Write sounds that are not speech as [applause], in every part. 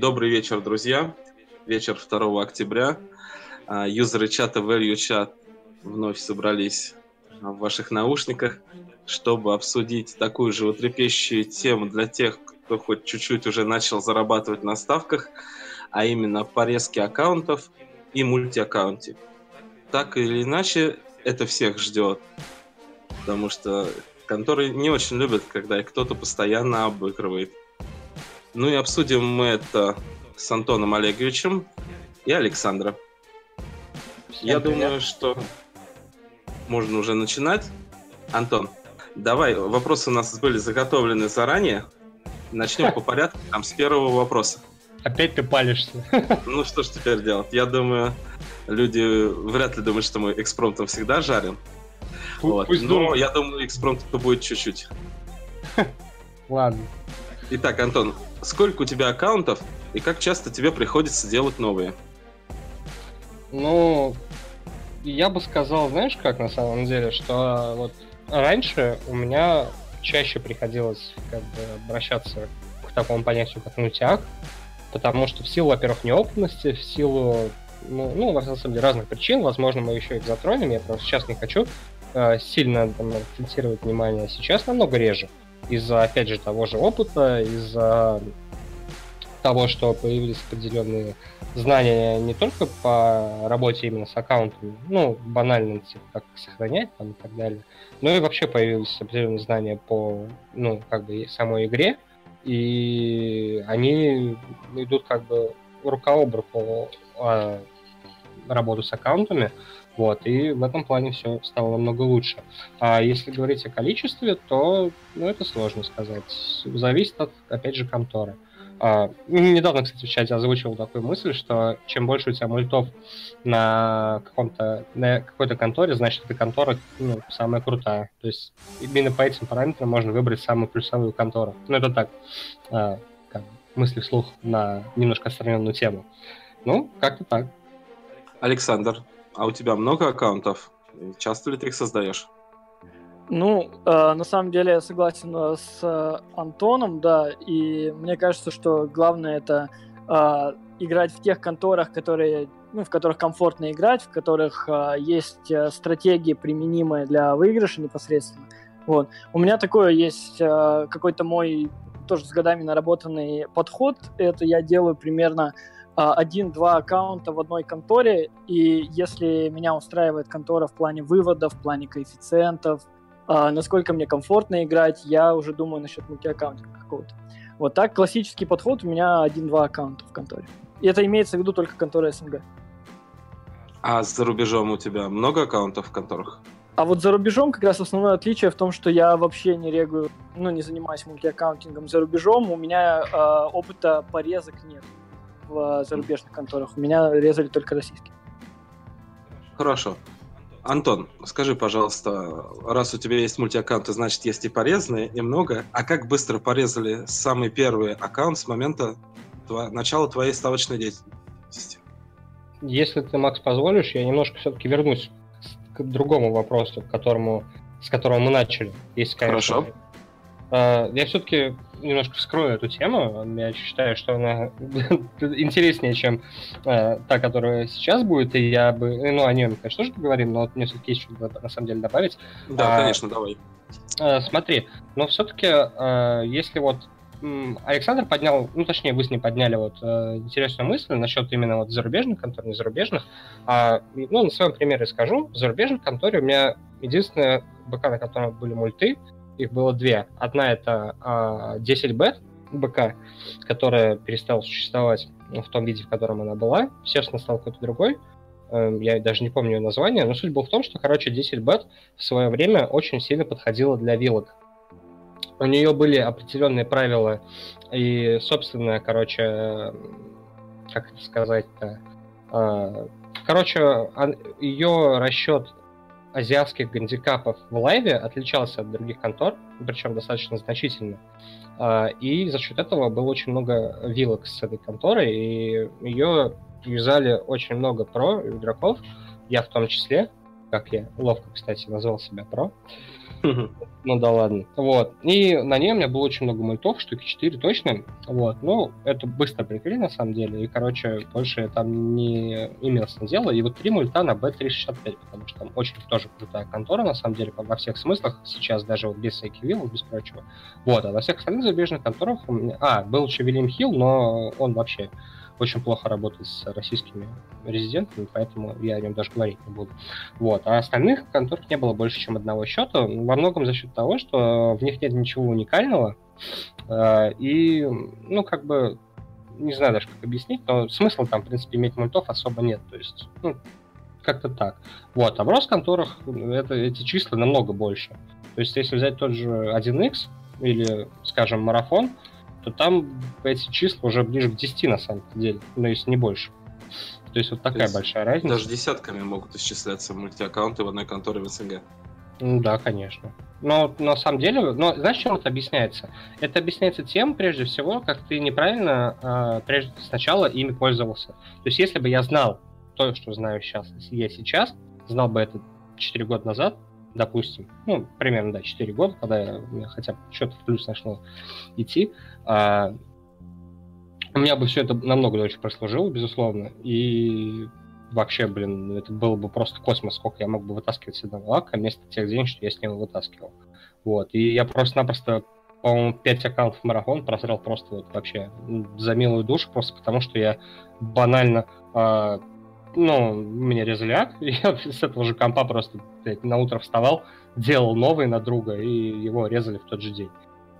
Добрый вечер, друзья. Вечер 2 октября. А, юзеры чата Value Chat вновь собрались в ваших наушниках, чтобы обсудить такую же тему для тех, кто хоть чуть-чуть уже начал зарабатывать на ставках, а именно порезки аккаунтов и мультиаккаунте. Так или иначе, это всех ждет, потому что конторы не очень любят, когда кто-то постоянно обыгрывает. Ну и обсудим мы это с Антоном Олеговичем и Александром. Я привет. думаю, что можно уже начинать. Антон, давай, вопросы у нас были заготовлены заранее. Начнем по порядку, там, с первого вопроса. Опять ты палишься. Ну что ж теперь делать? Я думаю, люди вряд ли думают, что мы экспромтом всегда жарим. Вот. Пусть Но думают. я думаю, экспромт будет чуть-чуть. Ладно. Итак, Антон, сколько у тебя аккаунтов и как часто тебе приходится делать новые? Ну, я бы сказал, знаешь, как на самом деле, что вот раньше у меня чаще приходилось как бы обращаться к такому понятию, как нутяк, потому что в силу, во-первых, неопытности, в силу, ну, ну, на самом деле, разных причин, возможно, мы еще их затронем, я просто сейчас не хочу э, сильно там, акцентировать внимание, сейчас намного реже из-за, опять же, того же опыта, из-за того, что появились определенные знания не только по работе именно с аккаунтом, ну, банально, типа, как сохранять там и так далее, но и вообще появились определенные знания по, ну, как бы самой игре, и они идут как бы рука об руку а, работу с аккаунтами, вот, и в этом плане все стало намного лучше. А если говорить о количестве, то ну, это сложно сказать. Зависит от, опять же, конторы. А, недавно, кстати, в чате озвучивал такую мысль, что чем больше у тебя мультов на каком-то на какой-то конторе, значит, эта контора ну, самая крутая. То есть именно по этим параметрам можно выбрать самую плюсовую контору. Ну, это так, а, как, мысли вслух на немножко отстраненную тему. Ну, как-то так. Александр, а у тебя много аккаунтов? Часто ли ты их создаешь? Ну, э, на самом деле я согласен э, с э, Антоном, да, и мне кажется, что главное это э, играть в тех конторах, которые, ну, в которых комфортно играть, в которых э, есть э, стратегии, применимые для выигрыша непосредственно. Вот. У меня такое есть э, какой-то мой тоже с годами наработанный подход. Это я делаю примерно один-два аккаунта в одной конторе, и если меня устраивает контора в плане выводов, в плане коэффициентов, а, насколько мне комфортно играть, я уже думаю насчет мультиаккаунтинга какого-то. Вот так классический подход у меня один-два аккаунта в конторе. И это имеется в виду только контора СНГ. А за рубежом у тебя много аккаунтов в конторах? А вот за рубежом как раз основное отличие в том, что я вообще не регую, ну, не занимаюсь мультиаккаунтингом за рубежом. У меня э, опыта порезок нет в зарубежных конторах. У меня резали только российские. Хорошо. Антон, скажи, пожалуйста, раз у тебя есть мультиаккаунты, значит, есть и порезанные, немного. А как быстро порезали самый первый аккаунт с момента тво- начала твоей ставочной деятельности? Если ты, Макс, позволишь, я немножко все-таки вернусь к другому вопросу, к которому, с которого мы начали. Если, конечно, Хорошо. А, я все-таки немножко вскрою эту тему. Я считаю, что она [laughs] интереснее, чем э, та, которая сейчас будет. И я бы, ну, о нем, конечно, тоже поговорим, но вот мне все-таки есть что на самом деле добавить. Да, а, конечно, давай. Э, смотри, но все-таки, э, если вот Александр поднял, ну точнее вы с ним подняли вот э, интересную мысль насчет именно вот зарубежных контор, не зарубежных. А, ну на своем примере скажу, в зарубежной конторе у меня единственное БК, на котором были мульты, их было две. Одна это а, 10 бет БК, которая перестала существовать в том виде, в котором она была. Естественно, стал какой-то другой. Эм, я даже не помню ее название, но суть была в том, что, короче, 10 бет в свое время очень сильно подходила для вилок. У нее были определенные правила и собственная, короче, как это сказать-то, а, Короче, ее расчет азиатских гандикапов в лайве отличался от других контор, причем достаточно значительно. А, и за счет этого было очень много вилок с этой конторой, и ее юзали очень много про игроков, я в том числе. как я ловко, кстати, назвал себя про. Ну да ладно. Вот. И на ней у меня было очень много мультов, штуки 4 точно. Вот. Ну, это быстро прикрыли на самом деле. И, короче, больше там не имел с дело. И вот три мульта на B365, потому что там очень тоже крутая контора, на самом деле, во всех смыслах. Сейчас даже вот без всяких виллов, без прочего. Вот. А во всех остальных зарубежных конторах у меня... А, был еще Вильям Хилл, но он вообще очень плохо работает с российскими резидентами, поэтому я о нем даже говорить не буду. Вот. А остальных контор не было больше, чем одного счета, во многом за счет того, что в них нет ничего уникального, э, и, ну, как бы, не знаю даже, как объяснить, но смысла там, в принципе, иметь мультов особо нет, то есть, ну, как-то так. Вот, а в Росконторах это, эти числа намного больше. То есть, если взять тот же 1x или, скажем, марафон, то там эти числа уже ближе к 10 на самом деле, но если не больше. То есть вот такая есть большая разница. Даже десятками могут исчисляться мультиаккаунты в одной конторе в СНГ. Ну да, конечно. Но на самом деле, но знаешь, чем это объясняется? Это объясняется тем, прежде всего, как ты неправильно э, прежде сначала ими пользовался. То есть если бы я знал то, что знаю сейчас, если я сейчас, знал бы это 4 года назад, допустим, ну, примерно, да, 4 года, когда я, хотя бы что-то в плюс нашло идти, а, у меня бы все это намного дольше прослужило, безусловно, и вообще, блин, это было бы просто космос, сколько я мог бы вытаскивать с одного лака вместо тех денег, что я с него вытаскивал. Вот, и я просто-напросто, по-моему, 5 аккаунтов марафон просрал просто вот вообще за милую душу, просто потому что я банально а, ну, мне резали [laughs] и я с этого же компа просто блядь, на утро вставал, делал новый на друга, и его резали в тот же день.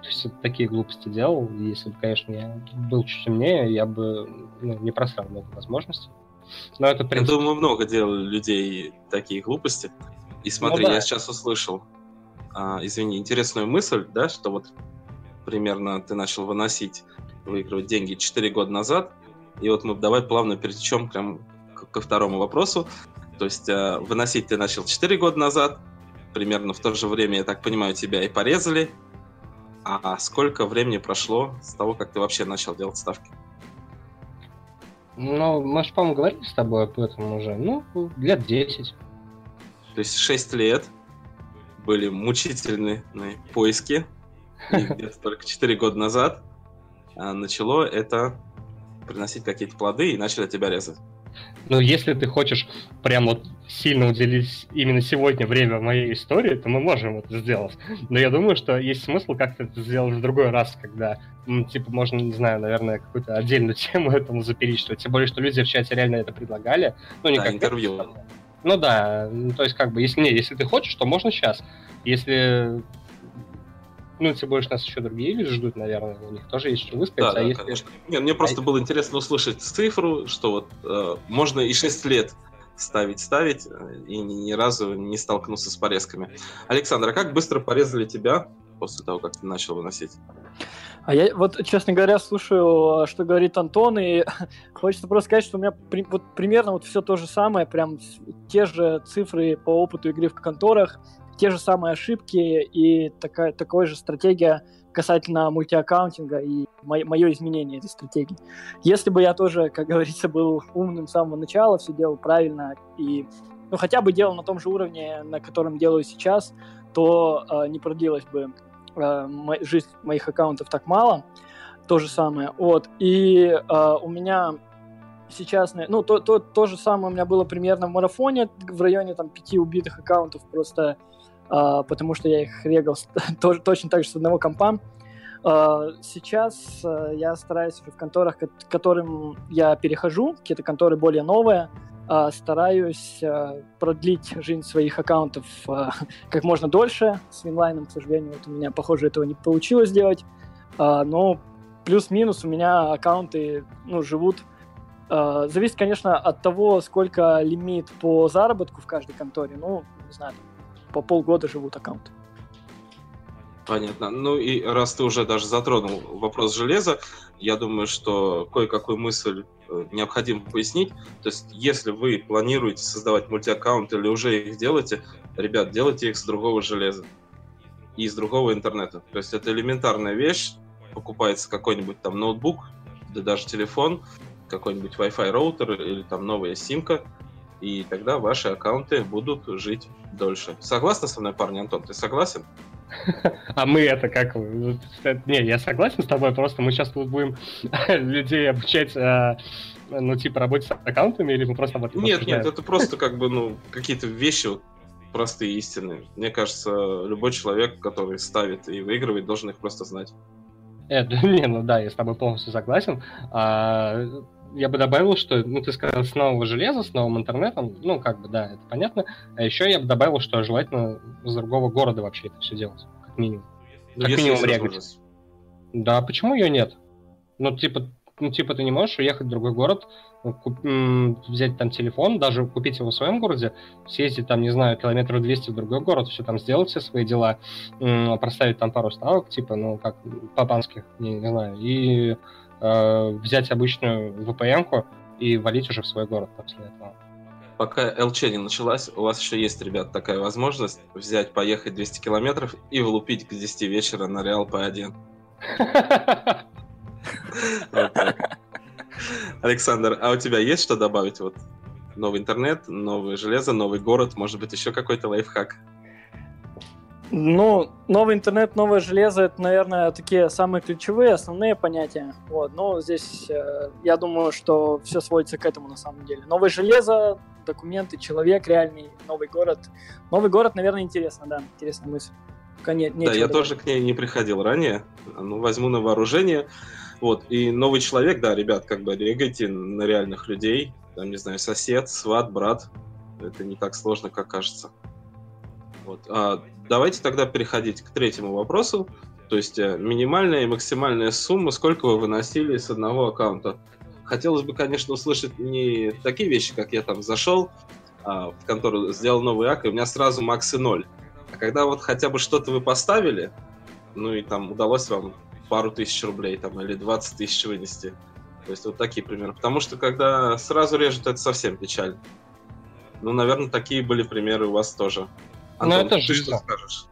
То есть вот такие глупости делал. Если бы, конечно, я был чуть умнее, я бы ну, не просрал много возможностей. Но это, принципе... Я думаю, много делали людей такие глупости. И смотри, ну, да. я сейчас услышал, а, извини, интересную мысль, да, что вот примерно ты начал выносить, выигрывать деньги 4 года назад, и вот мы давай плавно перетечем прям ко второму вопросу. То есть э, выносить ты начал 4 года назад, примерно в то же время, я так понимаю, тебя и порезали. А сколько времени прошло с того, как ты вообще начал делать ставки? Ну, мы же, по-моему, говорили с тобой об этом уже. Ну, лет 10. То есть 6 лет были мучительные поиски. И [laughs] где-то только 4 года назад а, начало это приносить какие-то плоды и начали тебя резать. Но если ты хочешь прям вот сильно уделить именно сегодня время моей истории, то мы можем это сделать. Но я думаю, что есть смысл как-то это сделать в другой раз, когда, ну, типа, можно, не знаю, наверное, какую-то отдельную [laughs] тему этому заперечивать. Тем более, что люди в чате реально это предлагали. Ну, не да, как интервью. Это, ну да, ну, то есть как бы, если не, если ты хочешь, то можно сейчас. Если ну, тем более, нас еще другие люди ждут, наверное, у них тоже есть что высказать. Да, а да, если... конечно. Нет, мне просто а... было интересно услышать цифру, что вот э, можно и 6 лет ставить, ставить, и ни, ни разу не столкнуться с порезками. Александр, а как быстро порезали тебя после того, как ты начал выносить? А я вот, честно говоря, слушаю, что говорит Антон, и [laughs] хочется просто сказать, что у меня при, вот примерно вот все то же самое, прям те же цифры по опыту игры в конторах, те же самые ошибки и такая, такой же стратегия касательно мультиаккаунтинга и мо- мое изменение этой стратегии. Если бы я тоже, как говорится, был умным с самого начала, все делал правильно и ну, хотя бы делал на том же уровне, на котором делаю сейчас, то э, не продлилась бы э, мо- жизнь моих аккаунтов так мало. То же самое. Вот. И э, у меня сейчас, ну, то, то, то же самое у меня было примерно в марафоне, в районе там пяти убитых аккаунтов, просто потому что я их регал [laughs] точно так же с одного компа. Uh, сейчас uh, я стараюсь в конторах, к которым я перехожу, какие-то конторы более новые, стараюсь продлить жизнь своих аккаунтов [laughs] как можно дольше. С Винлайном, к сожалению, вот у меня, похоже, этого не получилось сделать. но плюс-минус у меня аккаунты ну, живут. зависит, конечно, от того, сколько лимит по заработку в каждой конторе. Ну, не знаю, по полгода живут аккаунты. Понятно. Ну и раз ты уже даже затронул вопрос железа, я думаю, что кое-какую мысль э, необходимо пояснить. То есть, если вы планируете создавать мультиаккаунт или уже их делаете, ребят, делайте их с другого железа и из другого интернета. То есть, это элементарная вещь. Покупается какой-нибудь там ноутбук, да даже телефон, какой-нибудь Wi-Fi роутер или там новая симка – и тогда ваши аккаунты будут жить дольше. Согласны со мной, парни, Антон? Ты согласен? [laughs] А мы это как... Не, я согласен с тобой, просто мы сейчас тут будем [laughs] людей обучать, а, ну, типа, работать с аккаунтами, или мы просто об этом Нет, нет, это просто как бы, ну, какие-то вещи простые истины. Мне кажется, любой человек, который ставит и выигрывает, должен их просто знать. [laughs] Это, не, ну да, я с тобой полностью согласен. А, я бы добавил, что, ну, ты сказал, с нового железа, с новым интернетом, ну, как бы, да, это понятно. А еще я бы добавил, что желательно с другого города вообще это все делать, как минимум. Ну, как минимум регать. Да, почему ее нет? Ну, типа, ну, типа, ты не можешь уехать в другой город, куп, взять там телефон, даже купить его в своем городе, съездить там, не знаю, километров 200 в другой город, все там сделать, все свои дела, проставить там пару ставок, типа, ну, как папанских, не, не знаю, и э, взять обычную VPN-ку и валить уже в свой город после этого. Пока ЛЧ не началась, у вас еще есть, ребят, такая возможность взять, поехать 200 километров и влупить к 10 вечера на Реал П1. [laughs] Александр, а у тебя есть что добавить? Вот новый интернет, новое железо, новый город, может быть, еще какой-то лайфхак? Ну, новый интернет, новое железо, это, наверное, такие самые ключевые, основные понятия. Вот, но здесь э, я думаю, что все сводится к этому на самом деле. Новое железо, документы, человек реальный, новый город. Новый город, наверное, интересно, да, интересная мысль. Пока не, да, я добавить. тоже к ней не приходил ранее. Ну, возьму на вооружение. Вот, и новый человек, да, ребят, как бы регайте на реальных людей, там, не знаю, сосед, сват, брат, это не так сложно, как кажется. Вот. А, давайте тогда переходить к третьему вопросу, то есть э, минимальная и максимальная сумма, сколько вы выносили с одного аккаунта. Хотелось бы, конечно, услышать не такие вещи, как я там зашел а, в контору, сделал новый ак, и у меня сразу максы ноль. А когда вот хотя бы что-то вы поставили, ну и там удалось вам пару тысяч рублей там, или 20 тысяч вынести. То есть вот такие примеры. Потому что когда сразу режут, это совсем печально. Ну, наверное, такие были примеры у вас тоже. Антон, ну, это ты что скажешь?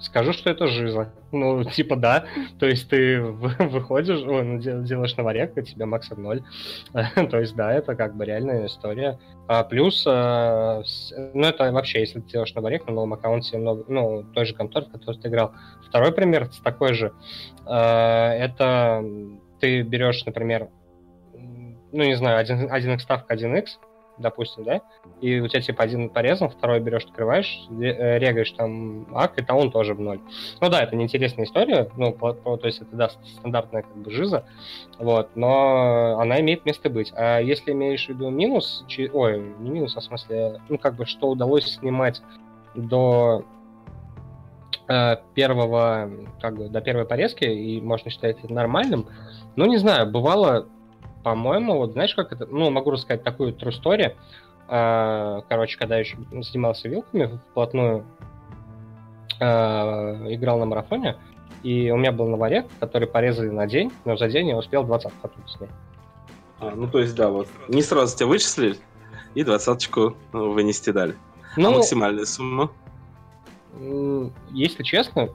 Скажу, что это жиза. Ну, [laughs] типа, да. То есть ты [laughs] выходишь, ой, ну, делаешь наварек, и тебе макс 0. [laughs] То есть, да, это как бы реальная история. А плюс, э, ну, это вообще, если ты делаешь наварек на новом аккаунте, ну, той же конторы, в которой ты играл. Второй пример такой же. Э, это ты берешь, например, ну, не знаю, 1, 1x ставка 1x, допустим, да, и у тебя типа один порезан, второй берешь, открываешь, э, регаешь там ак, и там он тоже в ноль. Ну да, это неинтересная история, ну, по, по, то есть это, да, стандартная как бы жиза, вот, но она имеет место быть. А если имеешь в виду минус, чи, ой, не минус, а в смысле, ну, как бы, что удалось снимать до э, первого, как бы, до первой порезки, и можно считать это нормальным, ну, не знаю, бывало по-моему, вот знаешь, как это, ну, могу рассказать такую true story. А, короче, когда я еще занимался вилками вплотную, а, играл на марафоне, и у меня был наварек, который порезали на день, но за день я успел 20 оттуда снять. А, ну, то есть, да, вот. Не сразу тебя вычислили, и двадцаточку вынести дали. А ну, а максимальная сумма? Если честно,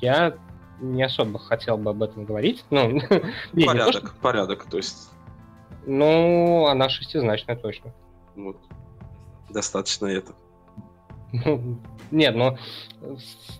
я не особо хотел бы об этом говорить. Ну, [laughs] не, порядок, не то, что... порядок, то есть ну, она шестизначная точно. Вот. Достаточно это. Нет, ну,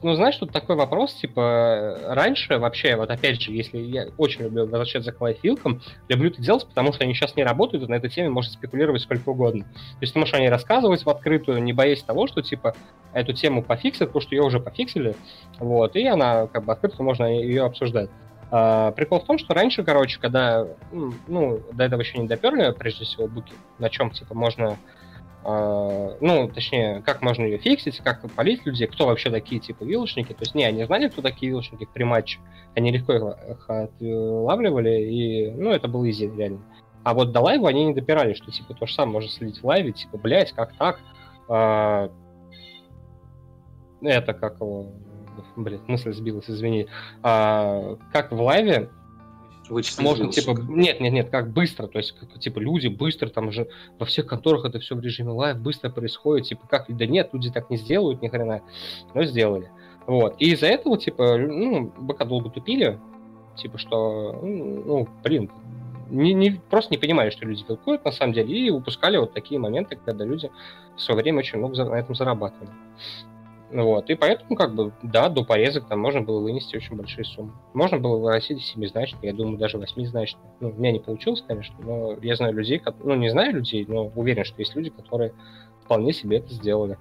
ну, знаешь, тут такой вопрос, типа, раньше вообще, вот опять же, если я очень люблю возвращаться к лайфилкам, люблю это делать, потому что они сейчас не работают, и на этой теме можно спекулировать сколько угодно. То есть ты можешь о ней рассказывать в открытую, не боясь того, что, типа, эту тему пофиксят, потому что ее уже пофиксили, вот, и она, как бы, открыто можно ее обсуждать. А, прикол в том, что раньше, короче, когда, ну, до этого еще не доперли, прежде всего, буки, на чем, типа, можно, а, ну, точнее, как можно ее фиксить, как полить людей, кто вообще такие, типа, вилочники. То есть, не, они знали, кто такие вилочники при матче, они легко их отлавливали, и, ну, это было easy, реально. А вот до лайва они не допирали, что, типа, то же самое можно следить в лайве, типа, блядь, как так? А, это как его блин, мысль сбилась, извини. А, как в лайве Вычислить можно, типа, нет, нет, нет, как быстро, то есть, как, типа, люди быстро, там же во всех конторах это все в режиме live быстро происходит, типа, как, да нет, люди так не сделают ни хрена, но сделали. Вот, и из-за этого, типа, ну, БК долго тупили, типа, что, ну, блин, не, не, просто не понимали, что люди вилкуют на самом деле, и упускали вот такие моменты, когда люди в свое время очень много на этом зарабатывали. Вот. И поэтому, как бы, да, до порезок там можно было вынести очень большие суммы. Можно было выносить семизначные, я думаю, даже восьмизначные. Ну, у меня не получилось, конечно, но я знаю людей, ну, не знаю людей, но уверен, что есть люди, которые вполне себе это сделали.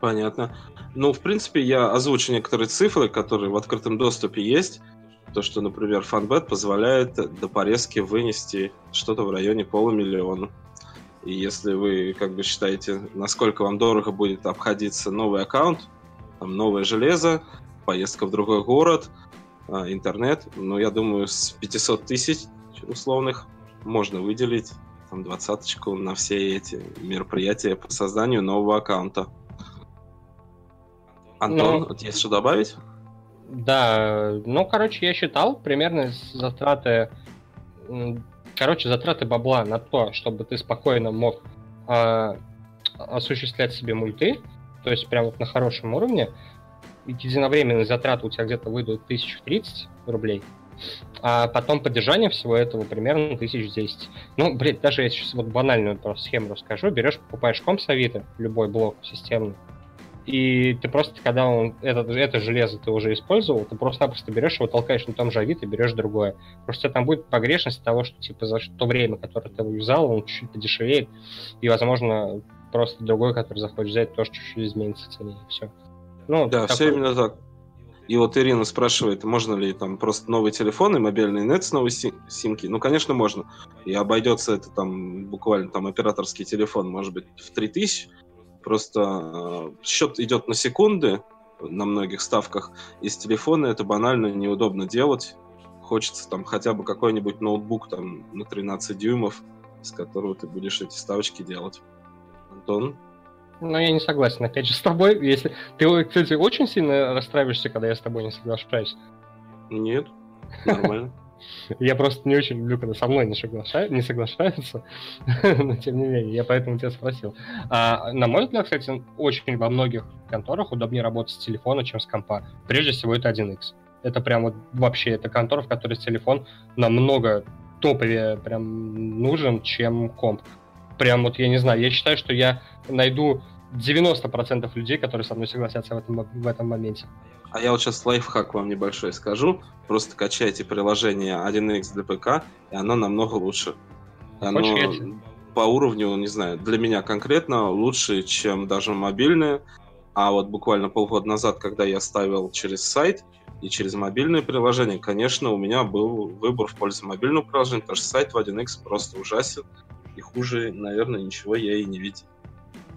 Понятно. Ну, в принципе, я озвучу некоторые цифры, которые в открытом доступе есть. То, что, например, FunBet позволяет до порезки вынести что-то в районе полумиллиона. И если вы как бы считаете, насколько вам дорого будет обходиться новый аккаунт, там, новое железо, поездка в другой город, а, интернет, ну, я думаю, с 500 тысяч условных можно выделить там двадцаточку на все эти мероприятия по созданию нового аккаунта. Антон, ну, вот есть что добавить? Да, ну, короче, я считал примерно затраты короче, затраты бабла на то, чтобы ты спокойно мог э, осуществлять себе мульты, то есть прям вот на хорошем уровне, единовременные затраты у тебя где-то выйдут 1030 рублей, а потом поддержание всего этого примерно 1010. Ну, блин, даже я сейчас вот банальную просто схему расскажу. Берешь, покупаешь комп с Авито, любой блок системный, и ты просто, когда он, это, это железо ты уже использовал, ты просто-напросто берешь его, толкаешь на том же Авито и берешь другое. Просто там будет погрешность того, что типа за то время, которое ты взял, он чуть-чуть подешевеет, и, возможно, просто другой, который захочешь взять, тоже чуть-чуть изменится в цене, и все. Ну, да, такой... все именно так. И вот Ирина спрашивает, можно ли там просто новый телефон и мобильный нет с новой симки. Ну, конечно, можно. И обойдется это там буквально там операторский телефон, может быть, в 3000, Просто э, счет идет на секунды на многих ставках. Из телефона это банально неудобно делать. Хочется там хотя бы какой-нибудь ноутбук там на 13 дюймов, с которого ты будешь эти ставочки делать. Антон? Ну, я не согласен, опять же, с тобой. Если Ты, кстати, очень сильно расстраиваешься, когда я с тобой не соглашаюсь. Нет, нормально. [laughs] Я просто не очень люблю, когда со мной не, соглашаю, не соглашаются, [laughs] но тем не менее, я поэтому тебя спросил. А, на мой взгляд, кстати, очень во многих конторах удобнее работать с телефона, чем с компа. Прежде всего, это 1X. Это прям вот вообще, это контора, в которой телефон намного топовее прям нужен, чем комп. Прям вот, я не знаю, я считаю, что я найду 90% людей, которые со мной согласятся в этом, в этом моменте. А я вот сейчас лайфхак вам небольшой скажу. Просто качайте приложение 1x для ПК, и оно намного лучше. Оно по уровню, не знаю, для меня конкретно лучше, чем даже мобильное. А вот буквально полгода назад, когда я ставил через сайт и через мобильное приложение, конечно, у меня был выбор в пользу мобильного приложения, потому что сайт в 1x просто ужасен. И хуже, наверное, ничего я и не видел.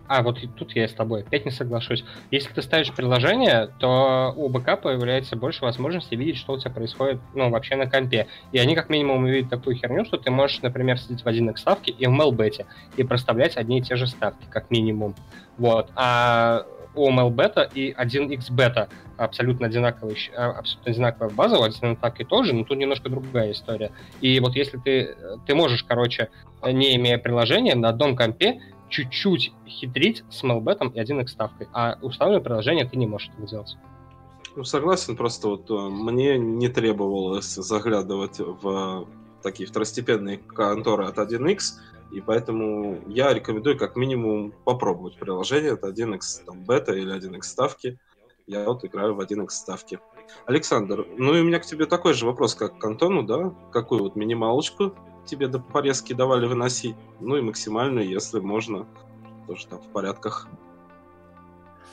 А, вот тут я с тобой опять не соглашусь. Если ты ставишь приложение, то у БК появляется больше возможностей видеть, что у тебя происходит, ну, вообще на компе. И они как минимум видят такую херню, что ты можешь, например, сидеть в 1x ставке и в MLBet и проставлять одни и те же ставки, как минимум. Вот. А у MLBet и 1x бета абсолютно одинаковый, а, абсолютно одинаковая база, один так и тоже, но тут немножко другая история. И вот если ты, ты можешь, короче, не имея приложения, на одном компе чуть-чуть хитрить с MLBet и 1x ставкой, а установленное приложение ты не можешь этого делать. Ну, согласен, просто вот э, мне не требовалось заглядывать в такие второстепенные конторы от 1x, и поэтому я рекомендую как минимум попробовать приложение от 1x там, бета или 1x ставки. Я вот играю в 1x ставки. Александр, ну и у меня к тебе такой же вопрос, как к Антону, да? Какую вот минималочку тебе до порезки давали выносить, ну и максимальную, если можно, тоже там в порядках.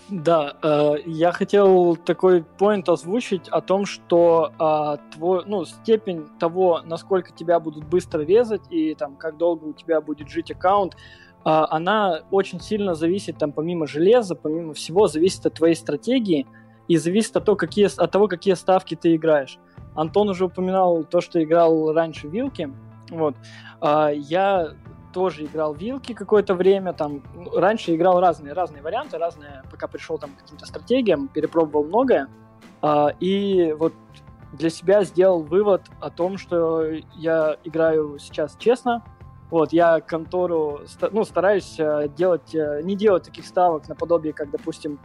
Да, э, я хотел такой поинт озвучить о том, что э, твой, ну, степень того, насколько тебя будут быстро резать и там как долго у тебя будет жить аккаунт, э, она очень сильно зависит, там, помимо железа, помимо всего, зависит от твоей стратегии и зависит от того, какие, от того, какие ставки ты играешь. Антон уже упоминал то, что играл раньше вилки. Вот. А, я тоже играл вилки какое-то время, там, ну, раньше играл разные, разные варианты, разные, пока пришел там к каким-то стратегиям, перепробовал многое, а, и вот для себя сделал вывод о том, что я играю сейчас честно, вот, я контору, ну, стараюсь э, делать, э, не делать таких ставок наподобие, как, допустим,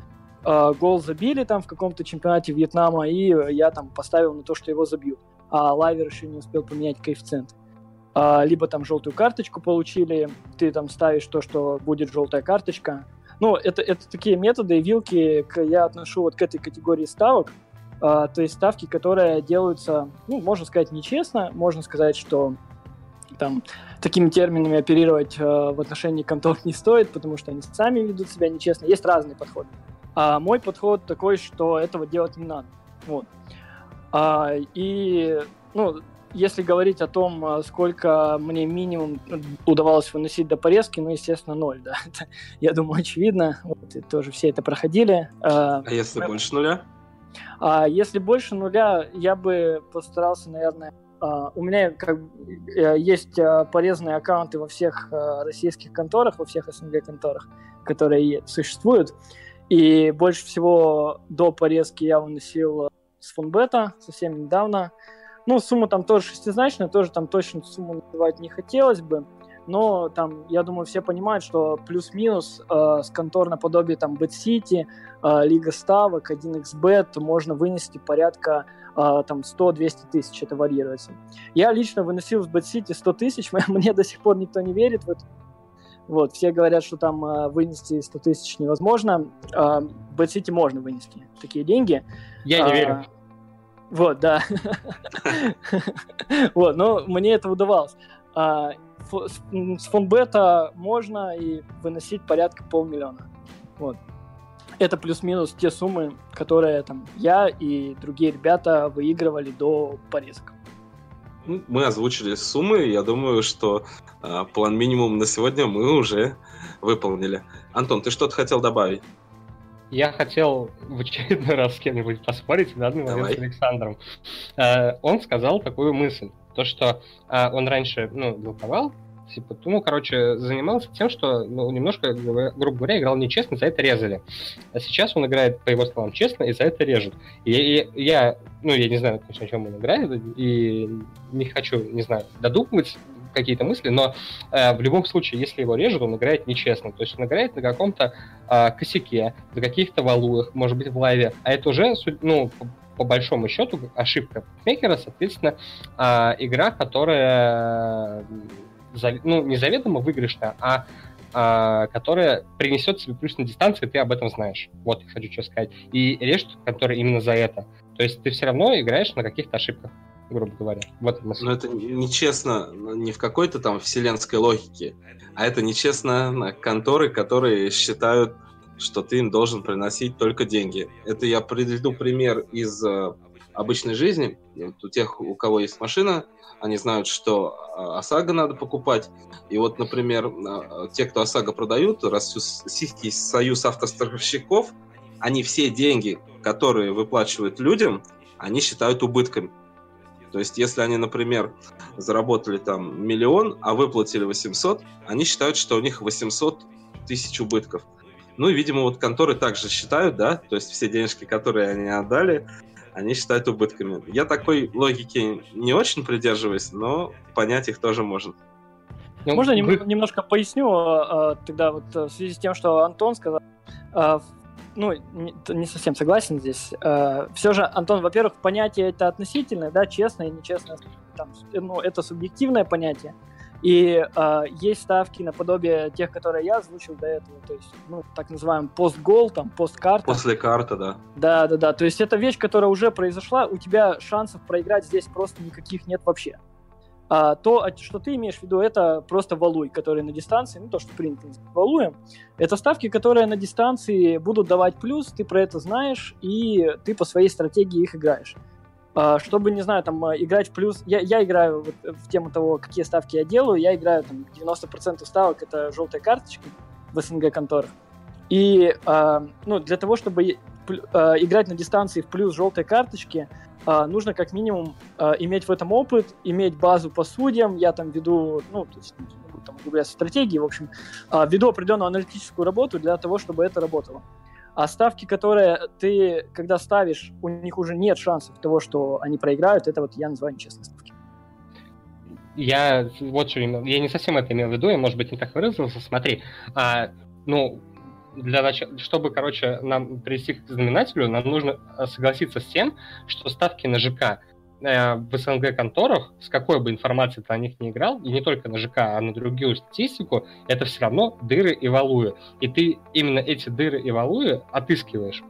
э, гол забили там в каком-то чемпионате Вьетнама, и я там поставил на то, что его забьют, а лайвер еще не успел поменять коэффициент. А, либо там желтую карточку получили, ты там ставишь то, что будет желтая карточка. Ну, это, это такие методы и вилки я отношу вот к этой категории ставок, а, то есть ставки, которые делаются, ну, можно сказать, нечестно, можно сказать, что там такими терминами оперировать э, в отношении контор не стоит, потому что они сами ведут себя нечестно. Есть разные подходы. А мой подход такой, что этого делать не надо. Вот. А, и, ну, если говорить о том, а, сколько мне минимум удавалось выносить до порезки, ну, естественно, ноль, да. [laughs] Это, я думаю, очевидно. Вот, и тоже все это проходили. А, а если мы... больше нуля? А если больше нуля, я бы постарался, наверное, Uh, у меня как uh, есть uh, полезные аккаунты во всех российских конторах, во всех СНГ конторах, которые существуют. И больше всего до порезки я выносил с фонбета совсем недавно. Ну, сумма там тоже шестизначная, тоже там точно сумму называть не хотелось бы. Но там, я думаю, все понимают, что плюс-минус э, с контор наподобие там BetCity, э, Лига Ставок, 1xBet можно вынести порядка э, там 100-200 тысяч, это варьируется. Я лично выносил с BetCity 100 тысяч, [laughs] мне до сих пор никто не верит в это. Вот, все говорят, что там э, вынести 100 тысяч невозможно. Э, BetCity можно вынести такие деньги. Я не а, верю. Вот, да. Вот, но мне это удавалось. А, с фонбета можно и выносить порядка полмиллиона. Вот. Это плюс-минус те суммы, которые там я и другие ребята выигрывали до порезок. Ну, мы озвучили суммы, я думаю, что э, план минимум на сегодня мы уже выполнили. Антон, ты что-то хотел добавить? Я хотел в очередной раз с кем-нибудь поспорить, на данный момент Давай. с Александром. Э, он сказал такую мысль, то, что э, он раньше, ну, блоковал, типа, ну, короче, занимался тем, что, ну, немножко, грубо говоря, играл нечестно, за это резали. А сейчас он играет, по его словам, честно, и за это режут. И, и я, ну, я не знаю, конечно, о чем он играет, и не хочу, не знаю, додумывать, какие-то мысли, но э, в любом случае, если его режут, он играет нечестно. То есть он играет на каком-то э, косяке, на каких-то валуях, может быть, в лайве. А это уже, ну, по, большому счету, ошибка мейкера, соответственно, э, игра, которая, ну, не заведомо выигрышная, а а, которая принесет себе плюс на дистанции, ты об этом знаешь. Вот, я хочу что сказать. И режут, которые именно за это. То есть ты все равно играешь на каких-то ошибках грубо говоря. Вот Но это нечестно не в какой-то там вселенской логике, а это нечестно на конторы, которые считают, что ты им должен приносить только деньги. Это я приведу пример из э, обычной жизни. Вот у тех, у кого есть машина, они знают, что э, ОСАГО надо покупать. И вот, например, э, те, кто ОСАГО продают, Российский союз автостраховщиков, они все деньги, которые выплачивают людям, они считают убытками. То есть, если они, например, заработали там миллион, а выплатили 800, они считают, что у них 800 тысяч убытков. Ну и, видимо, вот конторы также считают, да, то есть все денежки, которые они отдали, они считают убытками. Я такой логики не очень придерживаюсь, но понять их тоже можно. Ну, можно вы... немножко поясню а, а, тогда вот в связи с тем, что Антон сказал. А, ну, не, не совсем согласен здесь. Э, все же, Антон, во-первых, понятие это относительное, да, честное и нечестное. Там, ну, это субъективное понятие. И э, есть ставки наподобие тех, которые я озвучил до этого, то есть, ну, так называемый постгол, там, посткарта. После карта, да. Да, да, да. То есть это вещь, которая уже произошла, у тебя шансов проиграть здесь просто никаких нет вообще. А то, что ты имеешь в виду, это просто валуй, который на дистанции, ну то, что принято валуем. Это ставки, которые на дистанции будут давать плюс, ты про это знаешь, и ты по своей стратегии их играешь. А, чтобы, не знаю, там, играть в плюс... Я, я играю вот в тему того, какие ставки я делаю, я играю там 90% ставок, это желтая карточка в СНГ конторах. И а, ну, для того, чтобы а, играть на дистанции в плюс желтой карточки, а, нужно как минимум а, иметь в этом опыт, иметь базу по судьям. Я там веду, ну, то есть, там, углубляться в стратегии, в общем, веду определенную аналитическую работу для того, чтобы это работало. А ставки, которые ты, когда ставишь, у них уже нет шансов того, что они проиграют, это вот я называю нечестные ставки. Я вот что я не совсем это имел в виду, я, может быть, не так выразился. Смотри, а, ну, для начала, чтобы, короче, нам привести к знаменателю, нам нужно э, согласиться с тем, что ставки на ЖК э, в СНГ конторах, с какой бы информацией ты на них не играл, и не только на ЖК, а на другую статистику, это все равно дыры и валуи. И ты именно эти дыры и валуи отыскиваешь.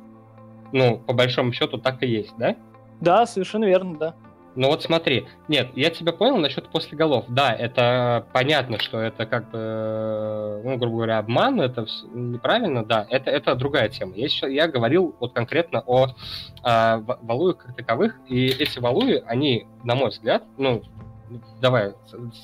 Ну, по большому счету так и есть, да? Да, совершенно верно, да. Ну вот смотри, нет, я тебя понял насчет после голов. Да, это понятно, что это как бы, ну, грубо говоря, обман, это неправильно, да, это, это другая тема. Я, сейчас, я говорил вот конкретно о, о валуях как таковых, и эти валуи, они, на мой взгляд, ну, давай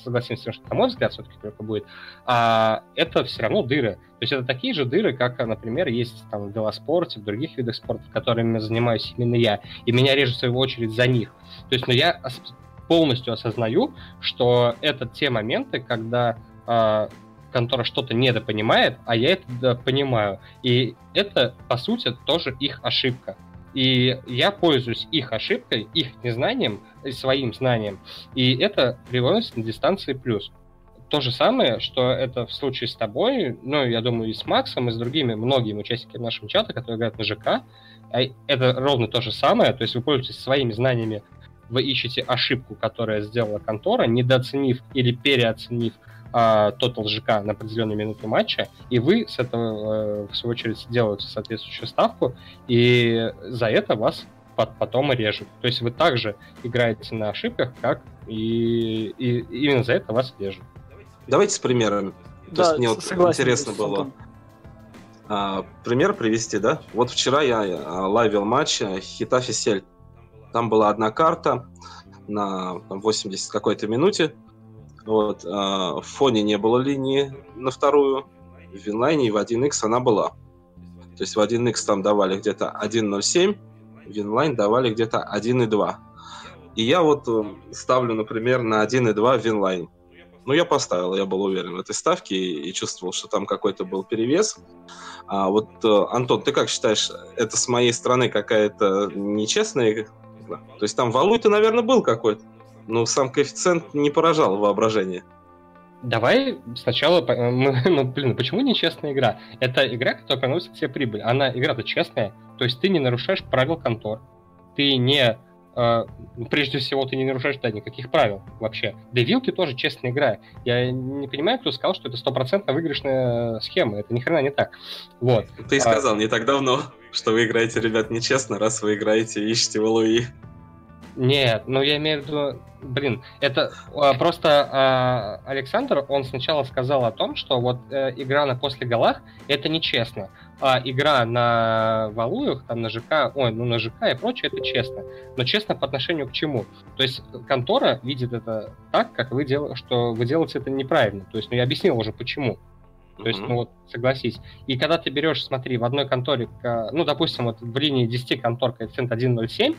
согласимся, что, на мой взгляд, все-таки только будет, а, это все равно дыры. То есть это такие же дыры, как, например, есть там в велоспорте, в других видах спорта, которыми занимаюсь именно я, и меня режет в свою очередь за них. То есть, ну, я полностью осознаю, что это те моменты, когда э, контора что-то недопонимает, а я это понимаю. И это, по сути, тоже их ошибка. И я пользуюсь их ошибкой, их незнанием, своим знанием, и это приводит на дистанции плюс. То же самое, что это в случае с тобой, ну, я думаю, и с Максом, и с другими многими участниками нашего чата, которые играют на ЖК, а это ровно то же самое, то есть вы пользуетесь своими знаниями вы ищете ошибку, которая сделала контора, недооценив или переоценив тотал ЖК на определенные минуты матча, и вы с этого, э, в свою очередь, делаете соответствующую ставку, и за это вас потом режут. То есть вы также играете на ошибках, как и, и именно за это вас режут. Давайте с примерами. То да, есть мне вот интересно было а, пример привести, да? Вот вчера я а, лайвил матч Хетафе — Сельта, там была одна карта на там, 80 какой-то минуте. Вот, э, в фоне не было линии на вторую. В Винлайне и в 1x она была. То есть в 1x там давали где-то 1.07, в Винлайн давали где-то 1.2. И я вот э, ставлю, например, на 1.2 Винлайн. Ну, я поставил, я был уверен в этой ставке и, и чувствовал, что там какой-то был перевес. А вот, э, Антон, ты как считаешь, это с моей стороны какая-то нечестная. То есть там валуй-то, наверное, был какой-то, но сам коэффициент не поражал воображение. Давай сначала, [laughs] ну, блин, почему нечестная игра? Это игра, которая приносит тебе прибыль. Она, игра-то честная, то есть ты не нарушаешь правил контор, ты не, э, прежде всего, ты не нарушаешь, да, никаких правил вообще. Для вилки тоже честная игра. Я не понимаю, кто сказал, что это стопроцентно выигрышная схема, это ни хрена не так. Вот. Ты а... сказал не так давно что вы играете, ребят, нечестно, раз вы играете и ищете Валуи. Нет, ну я имею в виду, блин, это а, просто а, Александр, он сначала сказал о том, что вот э, игра на после голах это нечестно, а игра на валуях, там на ЖК, ой, ну на ЖК и прочее, это честно. Но честно по отношению к чему? То есть контора видит это так, как вы делаете, что вы делаете это неправильно. То есть, ну я объяснил уже почему. То есть, ну вот, согласись. И когда ты берешь, смотри, в одной конторе, ну, допустим, вот в линии 10 контор коэффициент 1.07,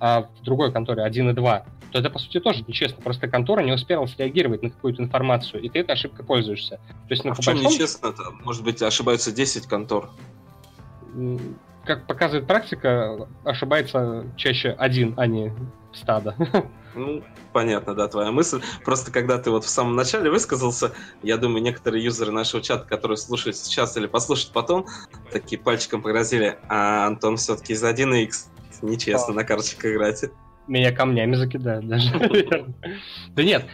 а в другой конторе 1.2, то это, по сути, тоже нечестно. Просто контора не успела среагировать на какую-то информацию, и ты этой ошибкой пользуешься. То есть, ну, а в чем большому... нечестно-то? Может быть, ошибаются 10 контор? Как показывает практика, ошибается чаще один, а не стадо. [laughs] Ну, понятно, да, твоя мысль. Просто когда ты вот в самом начале высказался, я думаю, некоторые юзеры нашего чата, которые слушают сейчас или послушают потом, такие пальчиком погрозили, а Антон все-таки из 1x. Нечестно на карточках играть меня камнями закидают даже. [laughs] Да нет,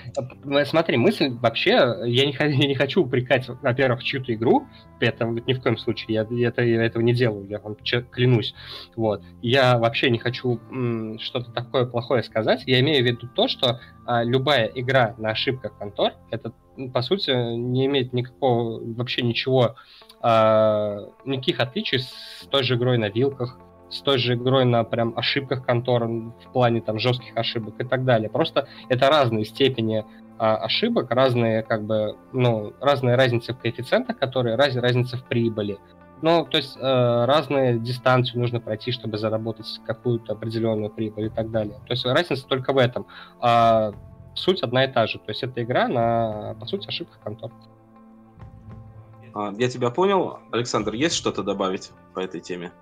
смотри, мысль вообще, я не, я не хочу упрекать, во-первых, чью-то игру, это ни в коем случае, я, я, это, я этого не делаю, я вам клянусь. Вот. Я вообще не хочу что-то такое плохое сказать, я имею в виду то, что а, любая игра на ошибках контор, это, по сути, не имеет никакого, вообще ничего, а, никаких отличий с той же игрой на вилках, с той же игрой на прям ошибках контор в плане там жестких ошибок и так далее. Просто это разные степени а, ошибок, разные как бы, ну, разные разницы в коэффициентах, которые раз, разница в прибыли. Ну, то есть э, разные дистанции нужно пройти, чтобы заработать какую-то определенную прибыль и так далее. То есть разница только в этом. А суть одна и та же. То есть это игра на, по сути, ошибках контор. А, я тебя понял. Александр, есть что-то добавить по этой теме?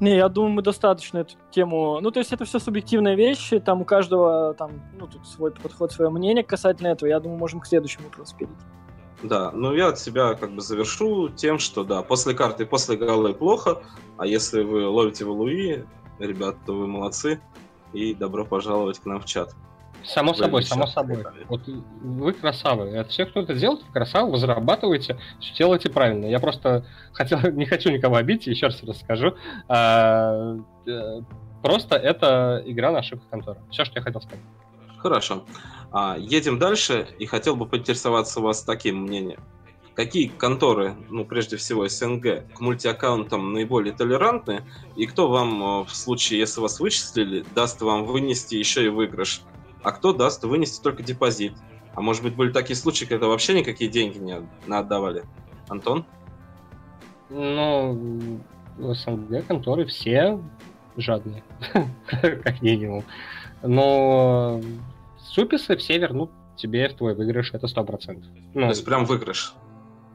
Не, я думаю, мы достаточно эту тему... Ну, то есть это все субъективные вещи, там у каждого там, ну, тут свой подход, свое мнение касательно этого. Я думаю, можем к следующему вопросу перейти. Да, ну я от себя как бы завершу тем, что да, после карты, после голы плохо, а если вы ловите в Луи, ребят, то вы молодцы. и добро пожаловать к нам в чат. Само вы собой, само собой. Вот вы красавы. От всех, кто это делает, вы красавы, вы зарабатываете, делаете правильно. Я просто хотел, [laughs] не хочу никого обидеть, еще раз расскажу. А, э, просто это игра на ошибках конторы. Все, что я хотел сказать. Хорошо. А, едем дальше, и хотел бы поинтересоваться у вас таким мнением. Какие конторы, ну, прежде всего СНГ, к мультиаккаунтам наиболее толерантны, и кто вам, э, в случае, если вас вычислили, даст вам вынести еще и выигрыш а кто даст вынести только депозит. А может быть, были такие случаи, когда вообще никакие деньги не отдавали? Антон? Ну, в СНГ конторы все жадные, [laughs] как минимум. Но суписы все вернут тебе в твой выигрыш, это сто процентов. Ну, То есть прям выигрыш?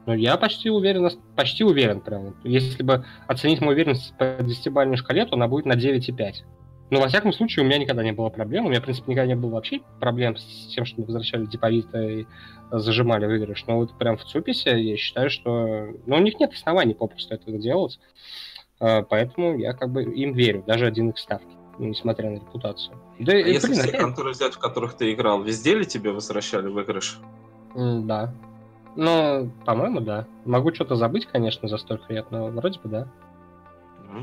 Ну, я почти уверен, почти уверен прям. Если бы оценить мою уверенность по 10-бальной шкале, то она будет на 9,5. Но, во всяком случае, у меня никогда не было проблем. У меня, в принципе, никогда не было вообще проблем с тем, что мы возвращали депозиты и зажимали выигрыш. Но вот прям в Цуписе я считаю, что... Ну, у них нет оснований попросту этого делать. А, поэтому я как бы им верю, даже 1x ставки, несмотря на репутацию. Да, а и, если блин, все конторы взять, в которых ты играл, везде ли тебе возвращали выигрыш? Да. Ну, по-моему, да. Могу что-то забыть, конечно, за столько лет, но вроде бы да.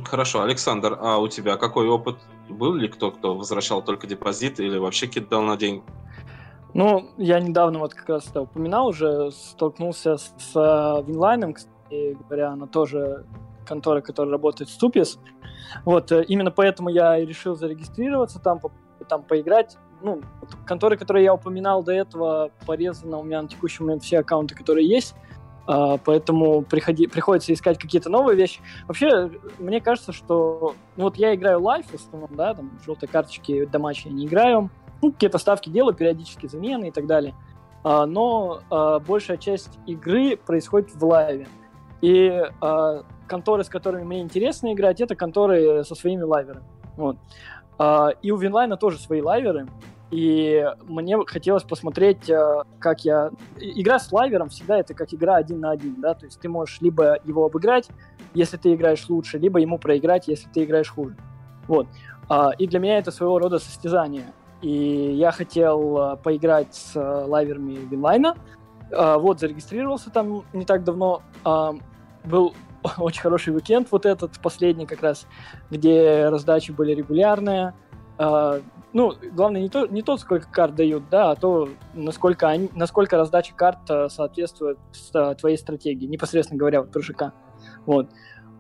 Хорошо, Александр, а у тебя какой опыт? Был ли кто, кто возвращал только депозит или вообще кидал на деньги? Ну, я недавно вот как раз это упоминал уже, столкнулся с, Винлайном, кстати говоря, она тоже контора, которая работает в Ступис. Вот, э, именно поэтому я и решил зарегистрироваться там, там поиграть. Ну, конторы, которые я упоминал до этого, порезаны у меня на текущий момент все аккаунты, которые есть. Uh, поэтому приходи, приходится искать какие-то новые вещи. Вообще, мне кажется, что ну, вот я играю лайф в основном, да, там желтые карточки до матча я не играю. Ну, какие-то ставки делаю, периодически замены и так далее. Uh, но uh, большая часть игры происходит в лайве. И конторы, с которыми мне интересно играть, это конторы со своими лайверами. Вот. И у Винлайна тоже свои лайверы. И мне хотелось посмотреть, э, как я... Игра с лайвером всегда это как игра один на один, да, то есть ты можешь либо его обыграть, если ты играешь лучше, либо ему проиграть, если ты играешь хуже. Вот. А, и для меня это своего рода состязание. И я хотел э, поиграть с э, лайверами Винлайна. А, вот, зарегистрировался там не так давно. А, был [laughs] очень хороший уикенд, вот этот последний как раз, где раздачи были регулярные ну, главное не то, не то, сколько карт дают, да, а то, насколько, они, насколько раздача карт э, соответствует э, твоей стратегии, непосредственно говоря, вот про ЖК. Вот.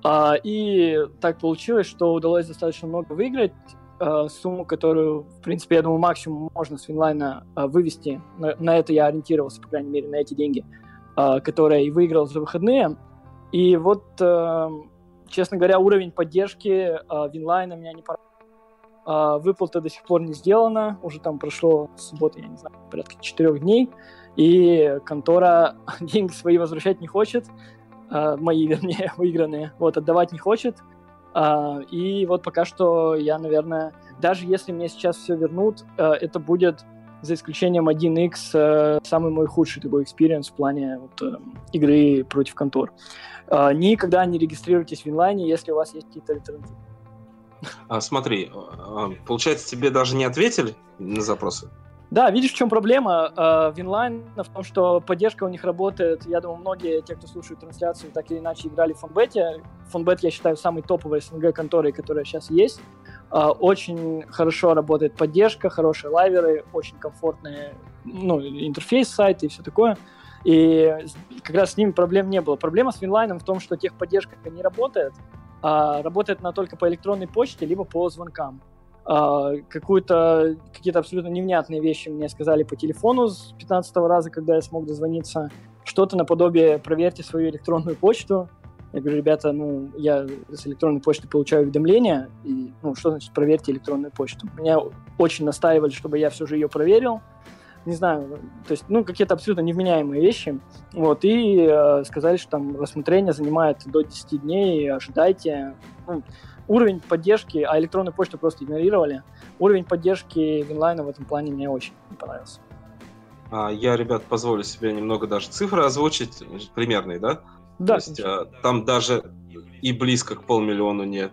А, и так получилось, что удалось достаточно много выиграть. А, сумму, которую, в принципе, я думаю, максимум можно с Финлайна а, вывести. На, на это я ориентировался, по крайней мере, на эти деньги, а, которые и выиграл за выходные. И вот, а, честно говоря, уровень поддержки а, Винлайна меня не порадовал а, выплата до сих пор не сделана, уже там прошло суббота, я не знаю, порядка четырех дней, и контора [laughs] деньги свои возвращать не хочет, а, мои, вернее, [laughs] выигранные, вот, отдавать не хочет, а, и вот пока что я, наверное, даже если мне сейчас все вернут, а, это будет за исключением 1x а, самый мой худший такой experience в плане вот, а, игры против контор. А, никогда не регистрируйтесь в Винлайне, если у вас есть какие-то альтернативы. А, смотри, а, получается, тебе даже не ответили на запросы? Да, видишь, в чем проблема э, Винлайн в том, что поддержка у них работает. Я думаю, многие, те, кто слушают трансляцию, так или иначе играли в Фонбете. Фонбет, я считаю, самый топовый СНГ конторой, которая сейчас есть. Э, очень хорошо работает поддержка, хорошие лайверы, очень комфортный ну, интерфейс сайта и все такое. И как раз с ними проблем не было. Проблема с Винлайном в том, что техподдержка не работает, а, работает она только по электронной почте, либо по звонкам. А, какую-то, какие-то абсолютно невнятные вещи мне сказали по телефону с 15 раза, когда я смог дозвониться. Что-то наподобие «проверьте свою электронную почту». Я говорю, ребята, ну, я с электронной почты получаю уведомления, и, ну, что значит проверьте электронную почту? Меня очень настаивали, чтобы я все же ее проверил не знаю, то есть, ну, какие-то абсолютно невменяемые вещи, вот, и э, сказали, что там рассмотрение занимает до 10 дней, ожидайте, ну, уровень поддержки, а электронную почту просто игнорировали, уровень поддержки Винлайна в этом плане мне очень не понравился. А, я, ребят, позволю себе немного даже цифры озвучить, примерные, да? Да. То есть, а, там даже и близко к полмиллиону нет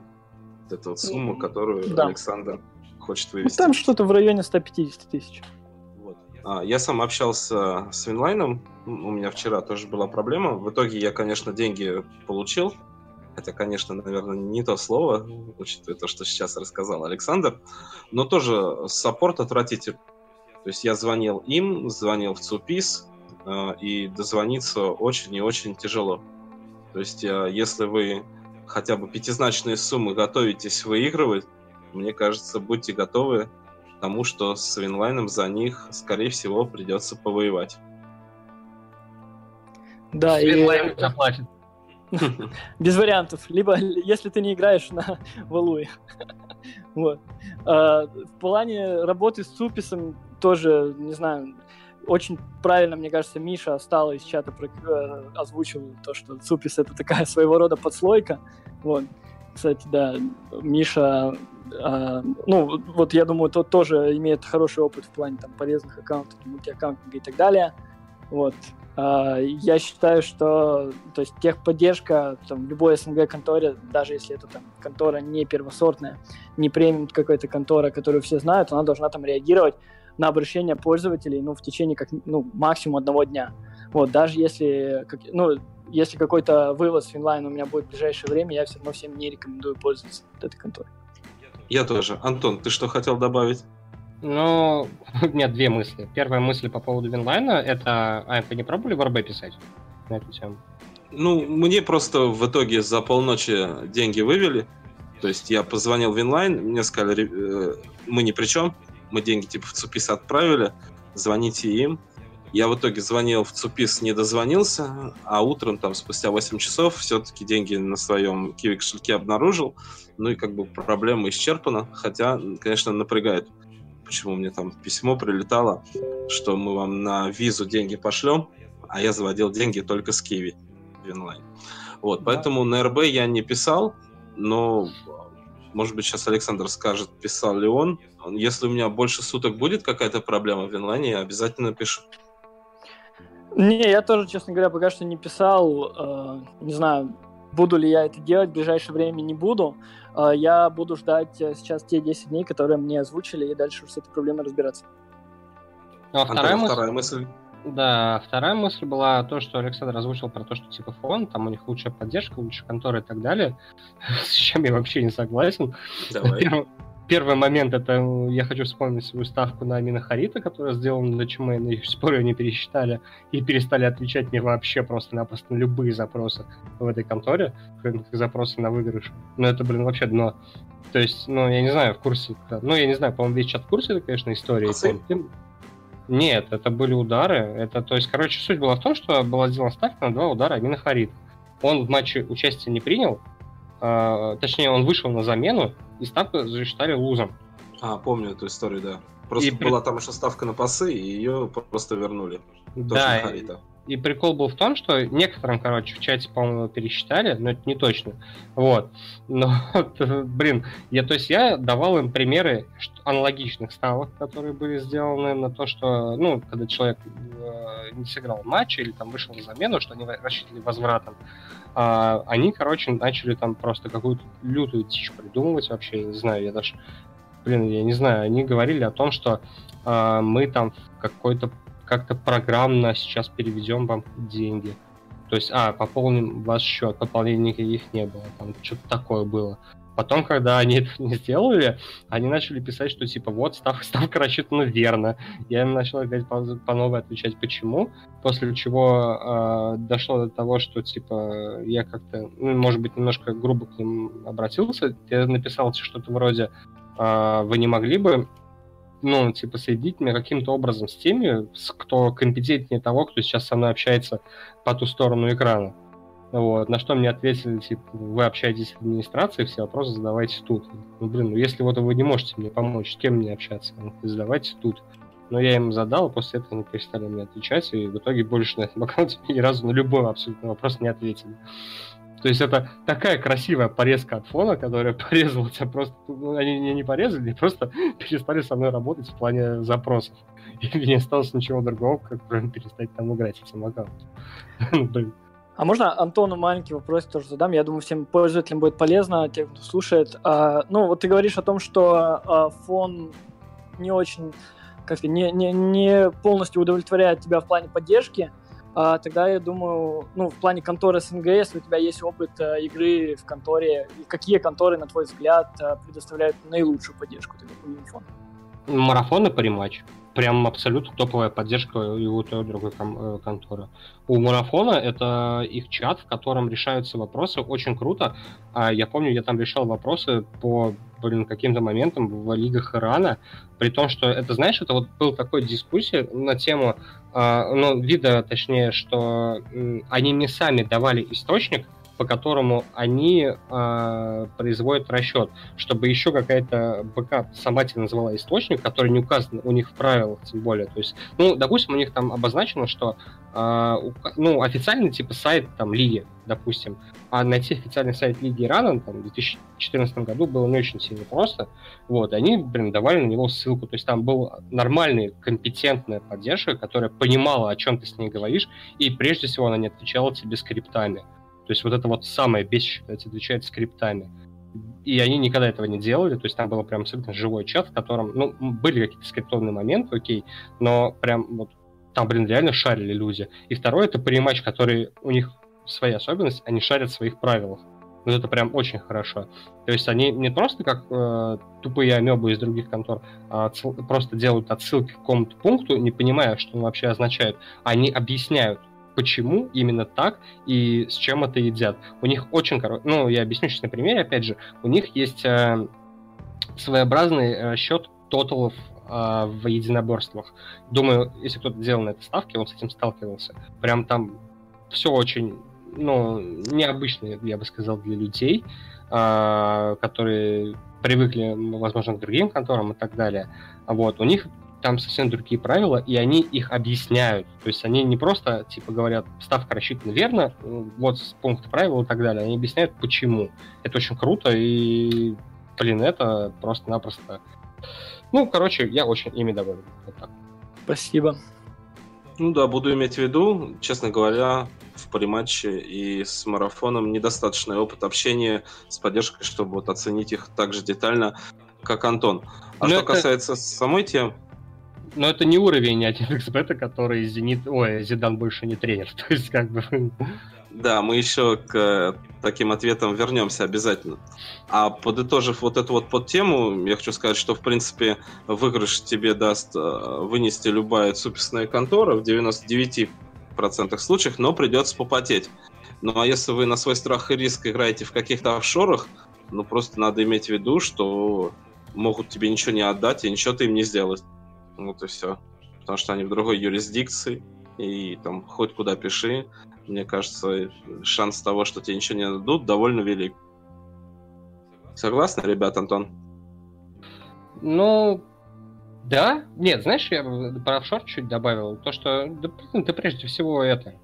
эта вот сумма, которую да. Александр хочет Ну, вывести. там что-то в районе 150 тысяч. А, я сам общался с Винлайном, у меня вчера тоже была проблема. В итоге я, конечно, деньги получил, хотя, конечно, наверное, не то слово, учитывая то, что сейчас рассказал Александр, но тоже саппорт отвратительный. То есть я звонил им, звонил в ЦУПИС, э, и дозвониться очень и очень тяжело. То есть э, если вы хотя бы пятизначные суммы готовитесь выигрывать, мне кажется, будьте готовы тому, что с Винлайном за них, скорее всего, придется повоевать. Да, и заплатит. [laughs] без вариантов. Либо если ты не играешь на [laughs] Валуе. [laughs] Вот. А, В плане работы с Цуписом тоже, не знаю, очень правильно, мне кажется, Миша Остала из чата про- э, озвучил то, что Цупис это такая своего рода подслойка. Вот. Кстати, да, Миша, а, ну, вот я думаю, тот тоже имеет хороший опыт в плане там полезных аккаунтов, мультиаккаунтинга и так далее. Вот. А, Я считаю, что то есть техподдержка там, в любой СНГ конторе, даже если это там контора не первосортная, не премиум какая-то контора, которую все знают, она должна там реагировать на обращения пользователей ну, в течение как, ну, максимум одного дня. Вот, даже если, как, ну, если какой-то вывод с Винлайн у меня будет в ближайшее время, я все равно всем не рекомендую пользоваться вот этой конторой. Я тоже. Антон, ты что хотел добавить? Ну, [laughs] у меня две мысли. Первая мысль по поводу Винлайна, это... А, вы не пробовали в РБ писать на эту тему? Ну, мне просто в итоге за полночи деньги вывели. То есть я позвонил в Винлайн, мне сказали, «Ре- э, мы ни при чем, мы деньги типа в ЦУПИС отправили, звоните им. Я в итоге звонил в ЦУПИС, не дозвонился, а утром, там, спустя 8 часов, все-таки деньги на своем киви кошельке обнаружил. Ну и как бы проблема исчерпана, хотя, конечно, напрягает. Почему мне там письмо прилетало, что мы вам на визу деньги пошлем, а я заводил деньги только с киви Винлайн. Вот, Да. поэтому на РБ я не писал, но, может быть, сейчас Александр скажет, писал ли он. Если у меня больше суток будет какая-то проблема в Винлайне, я обязательно пишу. Не, я тоже, честно говоря, пока что не писал. э, не знаю, буду ли я это делать, в ближайшее время не буду. Э, я буду ждать э, сейчас те 10 дней, которые мне озвучили, и дальше уже с этой проблемой разбираться. Ну, а Антон, вторая мысль... вторая мысль. Да, вторая мысль была то, что Александр озвучил про то, что типа фон, там у них лучшая поддержка, лучшая контора и так далее, [laughs] с чем я вообще не согласен. Давай. Первый, момент это э, я хочу вспомнить свою ставку на Минохарита, которая сделана для ЧМ, и пор ее не пересчитали и перестали отвечать мне вообще просто-напросто на любые запросы в этой конторе, кроме как запросы на выигрыш. Ну это, блин, вообще дно. То есть, ну, я не знаю, в курсе... Ну, я не знаю, по-моему, весь чат в курсе, это, конечно, история. Нет, это были удары. Это, то есть, короче, суть была в том, что была сделана ставка на два удара Амина Харид. Он в матче участия не принял, а, точнее, он вышел на замену, и ставку засчитали лузом. А, помню эту историю, да. Просто И при- была там еще ставка на пасы, и ее просто вернули. Да, и, и прикол был в том, что некоторым, короче, в чате, по-моему, пересчитали, но это не точно. Вот. Но, блин, я, то есть я давал им примеры аналогичных ставок, которые были сделаны на то, что, ну, когда человек э, не сыграл матч или там вышел на замену, что они рассчитывали возвратом, а, они, короче, начали там просто какую-то лютую дичь придумывать вообще, я не знаю, я даже, блин, я не знаю, они говорили о том, что а, мы там какой-то как-то программно сейчас переведем вам деньги. То есть, а, пополним ваш счет, пополнений никаких не было, там что-то такое было. Потом, когда они это [laughs] не сделали, они начали писать, что типа вот ставка, [laughs] ставка рассчитана верно. Я им начал опять по, по новой отвечать, почему. После чего э, дошло до того, что типа я как-то, ну, может быть, немножко грубо к ним обратился. Я написал что-то вроде «А, вы не могли бы ну, типа, соединить меня каким-то образом с теми, кто компетентнее того, кто сейчас со мной общается по ту сторону экрана. Вот. На что мне ответили, типа, вы общаетесь с администрацией, все вопросы задавайте тут. Ну, блин, ну если вот вы не можете мне помочь, с кем мне общаться? Ну, задавайте тут. Но я им задал, после этого они перестали мне отвечать, и в итоге больше на этом аккаунте ни разу на любой абсолютно вопрос не ответили. То есть это такая красивая порезка от фона, которая [laughs] порезала тебя просто... Ну, они меня не порезали, просто [laughs] перестали со мной работать в плане запросов. И мне не осталось ничего другого, как кроме перестать там играть этим аккаунтом. [laughs] А можно Антону маленький вопрос тоже задам? Я думаю, всем пользователям будет полезно, тем, кто слушает. А, ну, вот ты говоришь о том, что а, фон не очень, как сказать, не, не, не полностью удовлетворяет тебя в плане поддержки. А, тогда я думаю, ну, в плане конторы СНГ, если у тебя есть опыт а, игры в конторе, какие конторы, на твой взгляд, а, предоставляют наилучшую поддержку тогда по Unifon? Марафон и париматч прям абсолютно топовая поддержка и у той, и другой ком- э, конторы. У Марафона это их чат, в котором решаются вопросы, очень круто. А я помню, я там решал вопросы по блин, каким-то моментам в лигах Ирана, при том, что это, знаешь, это вот был такой дискуссия на тему, э, ну, вида, точнее, что они не сами давали источник, по которому они э, производят расчет, чтобы еще какая-то БК сама тебе назвала источник, который не указан у них в правилах, тем более. То есть, ну, допустим, у них там обозначено, что э, ну, официальный типа сайт там лиги, допустим, а найти официальный сайт Лиги Ирана там, в 2014 году было не очень сильно просто. Вот, они, блин, давали на него ссылку. То есть там была нормальная, компетентная поддержка, которая понимала, о чем ты с ней говоришь, и прежде всего она не отвечала тебе скриптами. То есть вот это вот самое тебе отвечают скриптами. И они никогда этого не делали, то есть там был прям абсолютно живой чат, в котором, ну, были какие-то скриптованные моменты, окей, но прям вот там, блин, реально шарили люди. И второе, это приматч, который у них своя особенность, они шарят в своих правилах. Вот это прям очень хорошо. То есть они не просто как э, тупые амебы из других контор, а просто делают отсылки к какому-то пункту, не понимая, что он вообще означает. Они объясняют, почему именно так и с чем это едят. У них очень короткий, ну, я объясню сейчас на примере, опять же, у них есть э, своеобразный э, счет тоталов э, в единоборствах. Думаю, если кто-то делал на этой ставке, он с этим сталкивался. Прям там все очень, ну, необычно, я бы сказал, для людей, э, которые привыкли, возможно, к другим конторам и так далее. Вот, у них там совсем другие правила, и они их объясняют. То есть они не просто, типа, говорят, ставка рассчитана верно, вот пункт правил и так далее. Они объясняют, почему. Это очень круто, и, блин, это просто-напросто... Ну, короче, я очень ими доволен. Вот так. Спасибо. Ну да, буду иметь в виду, честно говоря, в париматче и с марафоном недостаточный опыт общения с поддержкой, чтобы вот оценить их так же детально, как Антон. А Но ну, что это... касается самой темы, но это не уровень 1xbet, который Зенит... Ой, Зидан больше не тренер. [laughs] То есть как бы... Да, мы еще к э, таким ответам вернемся обязательно. А подытожив вот эту вот подтему, я хочу сказать, что, в принципе, выигрыш тебе даст э, вынести любая цуписная контора в 99% случаев, но придется попотеть. Ну а если вы на свой страх и риск играете в каких-то офшорах, ну просто надо иметь в виду, что могут тебе ничего не отдать и ничего ты им не сделать. Вот и все. Потому что они в другой юрисдикции, и там хоть куда пиши, мне кажется, шанс того, что тебе ничего не дадут, довольно велик. Согласны, ребят, Антон? Ну, да. Нет, знаешь, я про офшор чуть добавил. То, что да, ты прежде всего это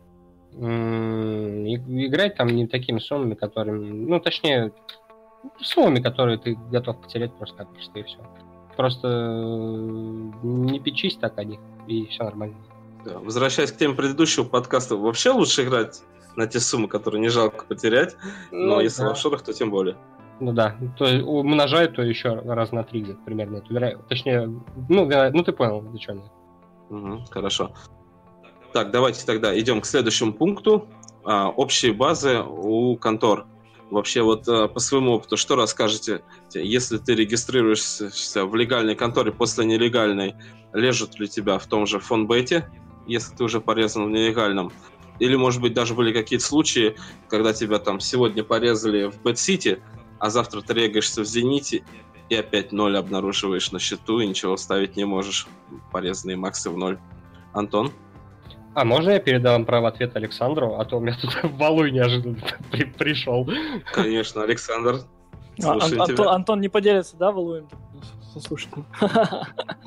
играть там не такими суммами, которыми, ну, точнее, суммами, которые ты готов потерять просто-напросто и все. Просто э, не печись так о них, и все нормально. Да. Возвращаясь к теме предыдущего подкаста, вообще лучше играть на те суммы, которые не жалко потерять, но ну, если да. в офшорах, то тем более. Ну да, то умножает, то еще раз на три где-то примерно эту вероятность. Точнее, ну, ну ты понял, зачем я. Угу, хорошо. Так, давайте тогда идем к следующему пункту. А, общие базы у контор. Вообще вот э, по своему опыту, что расскажете, если ты регистрируешься в легальной конторе после нелегальной, лежат ли тебя в том же фонбете, если ты уже порезан в нелегальном? Или, может быть, даже были какие-то случаи, когда тебя там сегодня порезали в BetCity, а завтра ты регаешься в Зените, и опять ноль обнаруживаешь на счету, и ничего ставить не можешь. Порезанные максы в ноль. Антон? А можно я передам право ответа Александру, а то у меня тут [laughs] валуй неожиданно [laughs] при пришел. Конечно, Александр. А, Ан- Антон, Антон не поделится, да, валуем? Слушай. [laughs]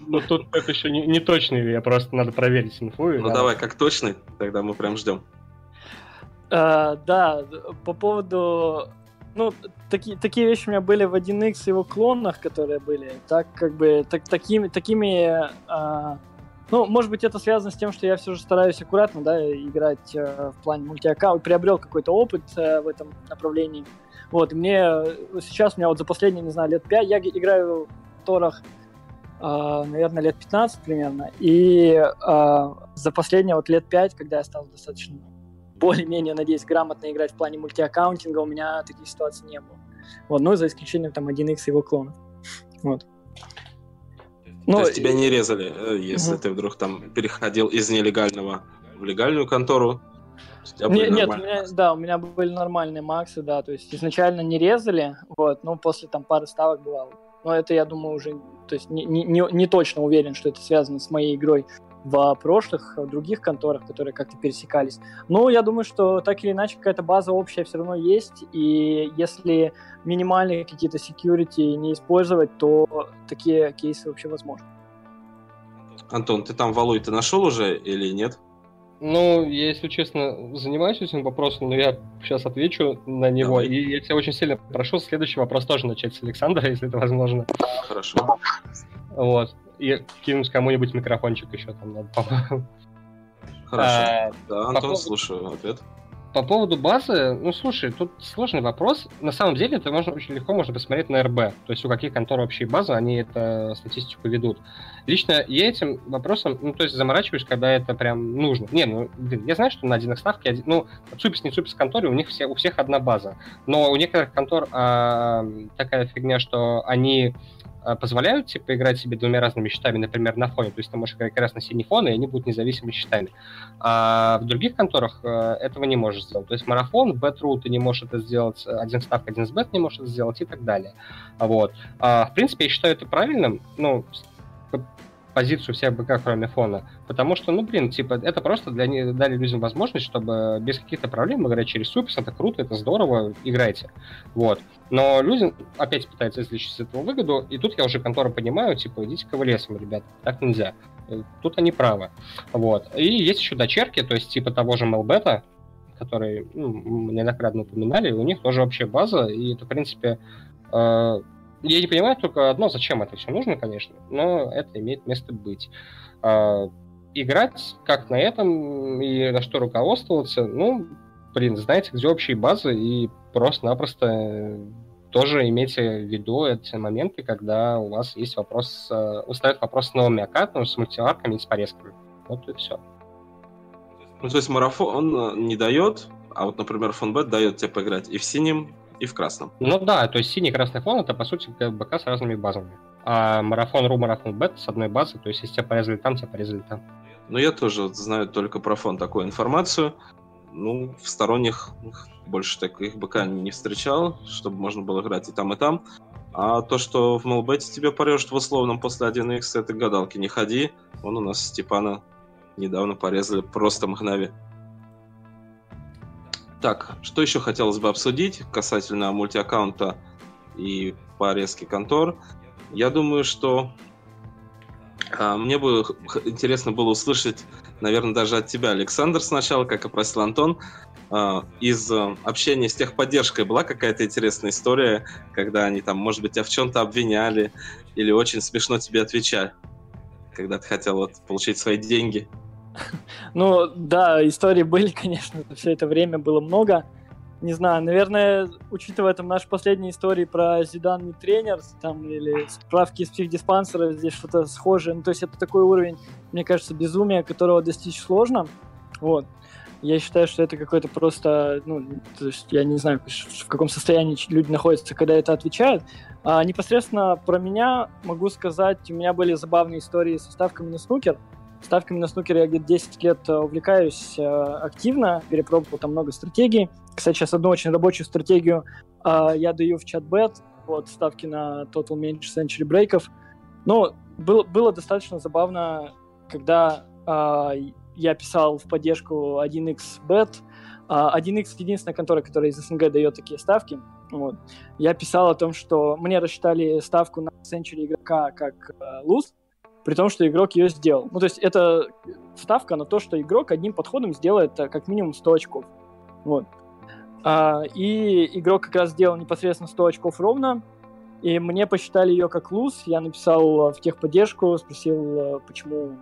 Ну тут это еще не, не точный, я просто надо проверить инфу. Ну да. давай, как точный, тогда мы прям ждем. Uh, да, по поводу... Ну, такие, такие вещи у меня были в 1x и его клонах, которые были. Так, как бы, так, такими, такими uh, Ну, может быть, это связано с тем, что я все же стараюсь аккуратно, да, играть э, в плане мультиаккаунт, приобрел какой-то опыт э, в этом направлении. Вот, мне сейчас, у меня вот за последние, не знаю, лет 5, я играю в Торах, э, наверное, лет 15 примерно, и э, за последние вот лет 5, когда я стал достаточно более-менее, надеюсь, грамотно играть в плане мультиаккаунтинга, у меня таких ситуаций не было. Вот, ну, за исключением там 1x и его клонов. Вот. Ну, То есть тебя не резали, э, если угу. ты вдруг там переходил из нелегального в легальную контору? Не, нет, у меня, да, у меня были нормальные максы, да, то есть изначально не резали, вот, но после там пары ставок бывало. Но это, я думаю, уже, то есть не, не, не точно уверен, что это связано с моей игрой в прошлых в других конторах, которые как-то пересекались. Но я думаю, что так или иначе какая-то база общая все равно есть, и если минимальные какие-то security не использовать, то такие кейсы вообще возможны. Антон, ты там Валуй ты нашел уже или нет? Ну, я, если честно, занимаюсь этим вопросом, но я сейчас отвечу на него. Давай. И я тебя очень сильно прошу следующий вопрос тоже начать с Александра, [laughs] если это возможно. Хорошо. Вот и кинуть кому-нибудь микрофончик еще там надо, по-моему. Хорошо. А, да, Антон, по поводу... слушаю ответ. По поводу базы, ну слушай, тут сложный вопрос. На самом деле это можно очень легко можно посмотреть на РБ. То есть у каких контор вообще базы, они эту статистику ведут. Лично я этим вопросом, ну то есть заморачиваюсь, когда это прям нужно. Не, ну блин, я знаю, что на один ставке, один, ну Цупис не Цупис конторе, у них все, у всех одна база. Но у некоторых контор а, такая фигня, что они позволяют типа играть себе двумя разными счетами, например, на фоне. То есть ты можешь играть красно-синий фон, и они будут независимыми счетами. А в других конторах э, этого не можешь сделать. То есть марафон, Betrue ты не можешь это сделать, один ставка, один сбет не можешь это сделать и так далее. Вот. А, в принципе, я считаю это правильным. Ну, позицию всех БК, кроме фона. Потому что, ну, блин, типа, это просто для них дали людям возможность, чтобы без каких-то проблем играть через Супис. Это круто, это здорово, играйте. Вот. Но люди опять пытаются извлечь из этого выгоду, и тут я уже контору понимаю, типа, идите-ка вы лесом, ребят, так нельзя. Э, тут они правы. Вот. И есть еще дочерки, то есть типа того же Мелбета, который ну, неоднократно упоминали, у них тоже вообще база, и это, в принципе, э, я не понимаю только одно, зачем это все нужно, конечно, но это имеет место быть. Э, играть как на этом и на что руководствоваться, ну, блин, знаете, где общие базы, и просто-напросто тоже имейте в виду эти моменты, когда у вас есть вопрос, э, ставят вопрос с новыми аккаунтами, с мультиварками и с порезками. Вот и все. Ну, то есть марафон он э, не дает, а вот, например, фонбет дает тебе поиграть и в синем, и в красном. Ну да, то есть синий и красный фон это, по сути, БК с разными базами. А марафон ру, марафон бет с одной базы, то есть если тебя порезали там, тебя порезали там. Ну, я тоже знаю только про фон такую информацию. Ну, в сторонних больше таких БК не встречал, чтобы можно было играть и там, и там. А то, что в Мелбете тебе порежут в условном после 1x, это гадалки не ходи. Он у нас Степана недавно порезали просто мгнове. Так, что еще хотелось бы обсудить касательно мультиаккаунта и порезки контор? Я думаю, что а, мне бы интересно было услышать, наверное, даже от тебя, Александр, сначала, как и просил Антон, а, из а, общения с техподдержкой была какая-то интересная история, когда они там, может быть, тебя в чем-то обвиняли или очень смешно тебе отвечали, когда ты хотел вот, получить свои деньги? [laughs] Ну, да, истории были, конечно, все это время было много не знаю, наверное, учитывая там наши последние истории про Зидан не тренер, там, или справки из психдиспансера, здесь что-то схожее. Ну, то есть это такой уровень, мне кажется, безумия, которого достичь сложно. Вот. Я считаю, что это какой-то просто, ну, то есть я не знаю, в каком состоянии люди находятся, когда это отвечают. А непосредственно про меня могу сказать, у меня были забавные истории со ставками на снукер. Ставками на снукер я где-то 10 лет э, увлекаюсь э, активно, перепробовал там много стратегий. Кстати, сейчас одну очень рабочую стратегию э, я даю в чат-бет, вот, ставки на Total Manage Century брейков. Но было, было достаточно забавно, когда я писал в поддержку 1xbet. Uh, 1x единственная контора, которая из СНГ дает такие ставки. Вот. Я писал о том, что мне рассчитали ставку на Century игрока как луз, при том, что игрок ее сделал. Ну, то есть это ставка на то, что игрок одним подходом сделает э, как минимум 100 очков. Вот. А, и игрок как раз сделал непосредственно 100 очков ровно, и мне посчитали ее как луз. Я написал э, в техподдержку, спросил, э, почему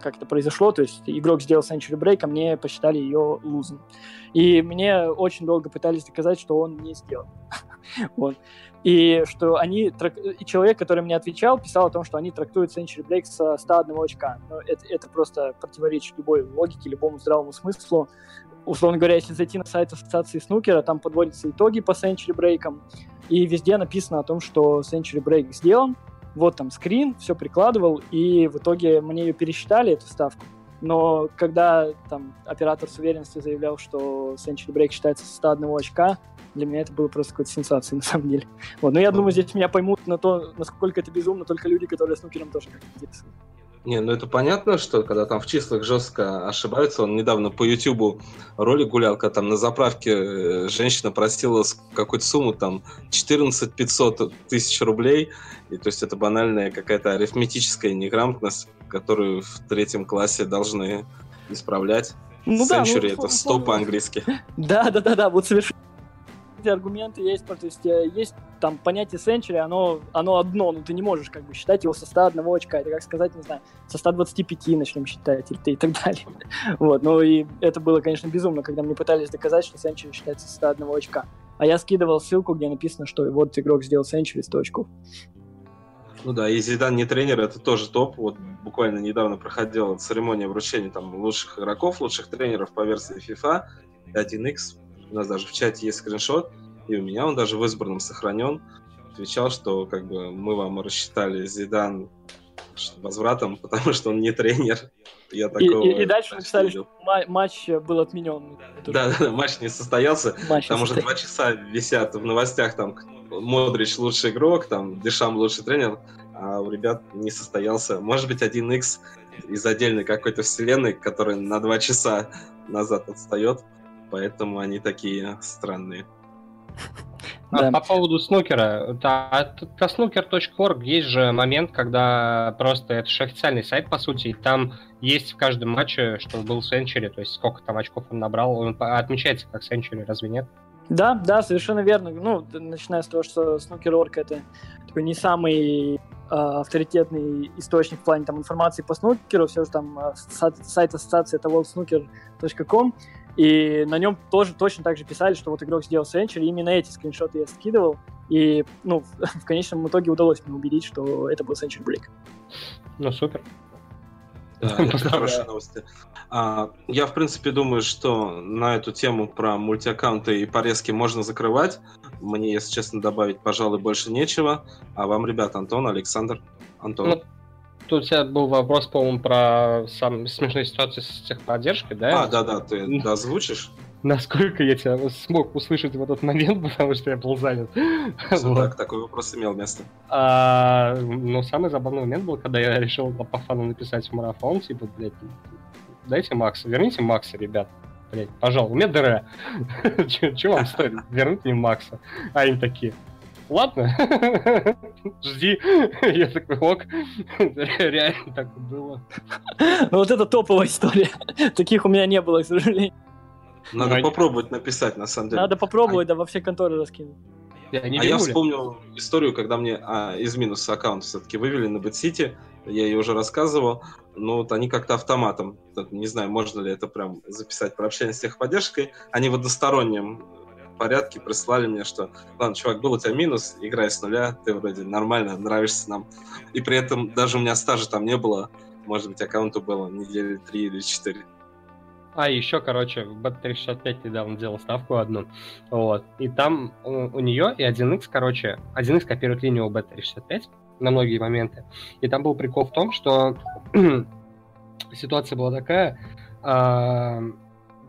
как это произошло, то есть игрок сделал Century Break, а мне посчитали ее лузом. И мне очень долго пытались доказать, что он не сделал. [laughs] вот. И что они, и человек, который мне отвечал, писал о том, что они трактуют Century Break со 101 очка. Но это, это просто противоречит любой логике, любому здравому смыслу. Условно говоря, если зайти на сайт ассоциации снукера, там подводятся итоги по Century Break, и везде написано о том, что Century Break сделан, вот там скрин, все прикладывал, и в итоге мне ее пересчитали, эту ставку. Но когда там оператор с уверенностью заявлял, что Century Break считается со 101 очка, для меня это было просто какой-то сенсацией, [laughs] на самом деле. Вот. Но я думаю, здесь меня поймут на то, насколько это безумно, только люди, которые с нукером тоже как-то интересуют. Не, ну это понятно, что когда там в числах жестко ошибаются, он недавно по Ютубу ролик гулял, когда там на заправке э, женщина просила какую-то сумму, там 14 500 тысяч рублей, и то есть это банальная какая-то арифметическая неграмотность, которую в третьем классе должны исправлять. Ну, Century да, ну, это 100 по-английски. [laughs] Да, да, да, да, вот совершенно эти аргументы есть, то есть э, есть там понятие century, оно, оно одно, но ты не можешь как бы считать его со 101 очка, это как сказать, не знаю, со 125 начнем считать и, и так далее. [laughs] вот, ну и это было, конечно, безумно, когда мне пытались доказать, что century считается со 101 очка. А я скидывал ссылку, где написано, что вот игрок сделал century 100 очков. Ну да, и Зидан не тренер, это тоже топ. Вот буквально недавно проходила церемония вручения там лучших игроков, лучших тренеров по версии FIFA 1x у нас даже в чате есть скриншот, и у меня он даже в избранном сохранен. Отвечал, что как бы мы вам рассчитали Зидан возвратом, [laughs] потому что он не тренер. Я такого и, и, и дальше написали, что матч был отменен. Да, да, матч не состоялся. Матч там уже два часа висят в новостях, там Модрич лучший игрок, там Дешам лучший тренер, а у ребят не состоялся. Может быть, 1x из отдельной какой-то вселенной, которая на два часа назад отстает поэтому они такие странные. А да. По поводу снукера, да, про snooker.org есть же момент, когда просто это же официальный сайт, по сути, и там есть в каждом матче, что был Сенчури, то есть сколько там очков он набрал, он отмечается как Сенчури, разве нет? Да, да, совершенно верно. Ну, начиная с того, что snooker.org это такой не самый э, авторитетный источник в плане там информации по снукеру, все же там э, сайт ассоциации это worldsnooker.com, и на нем тоже точно так же писали, что вот игрок сделал Century, именно эти скриншоты я скидывал, и, ну, [laughs] в конечном итоге удалось мне убедить, что это был Century Break. Ну, супер. Да, [laughs] это хорошие новости. А, я, в принципе, думаю, что на эту тему про мультиаккаунты и порезки можно закрывать. Мне, если честно, добавить, пожалуй, больше нечего. А вам, ребят, Антон, Александр, Антон. Ну, Тут у тебя был вопрос, по-моему, про сам смешные ситуации с техподдержкой, да? А, да-да, ты озвучишь? [laughs] Насколько я тебя смог услышать в этот момент, [laughs] потому что я был занят. вот. так, такой вопрос имел место. А, ну, самый забавный момент был, когда я решил по фану написать в марафон, типа, блядь, дайте Макса, верните Макса, ребят. Блядь, пожалуйста, у меня ДР. [laughs] Чего вам стоит? Верните мне Макса. А они такие, ладно, [laughs] жди. Я такой, ок, реально так было. Ну вот это топовая история. Таких у меня не было, к сожалению. Надо ну, попробовать написать, на самом деле. Надо попробовать, а... да, во все конторы раскинуть. Я а я вспомнил историю, когда мне а, из минуса аккаунт все-таки вывели на BitCity, я ее уже рассказывал, но вот они как-то автоматом, не знаю, можно ли это прям записать про общение с техподдержкой, они в одностороннем порядке прислали мне, что, ладно, чувак, был у тебя минус, играй с нуля, ты вроде нормально, нравишься нам. И при этом даже у меня стажа там не было, может быть, аккаунту было недели три или четыре. А, еще, короче, в Bet365 недавно делал ставку одну, вот, и там у, у нее и 1x, короче, 1x копирует линию у Bet365 на многие моменты, и там был прикол в том, что [clears throat] ситуация была такая, э,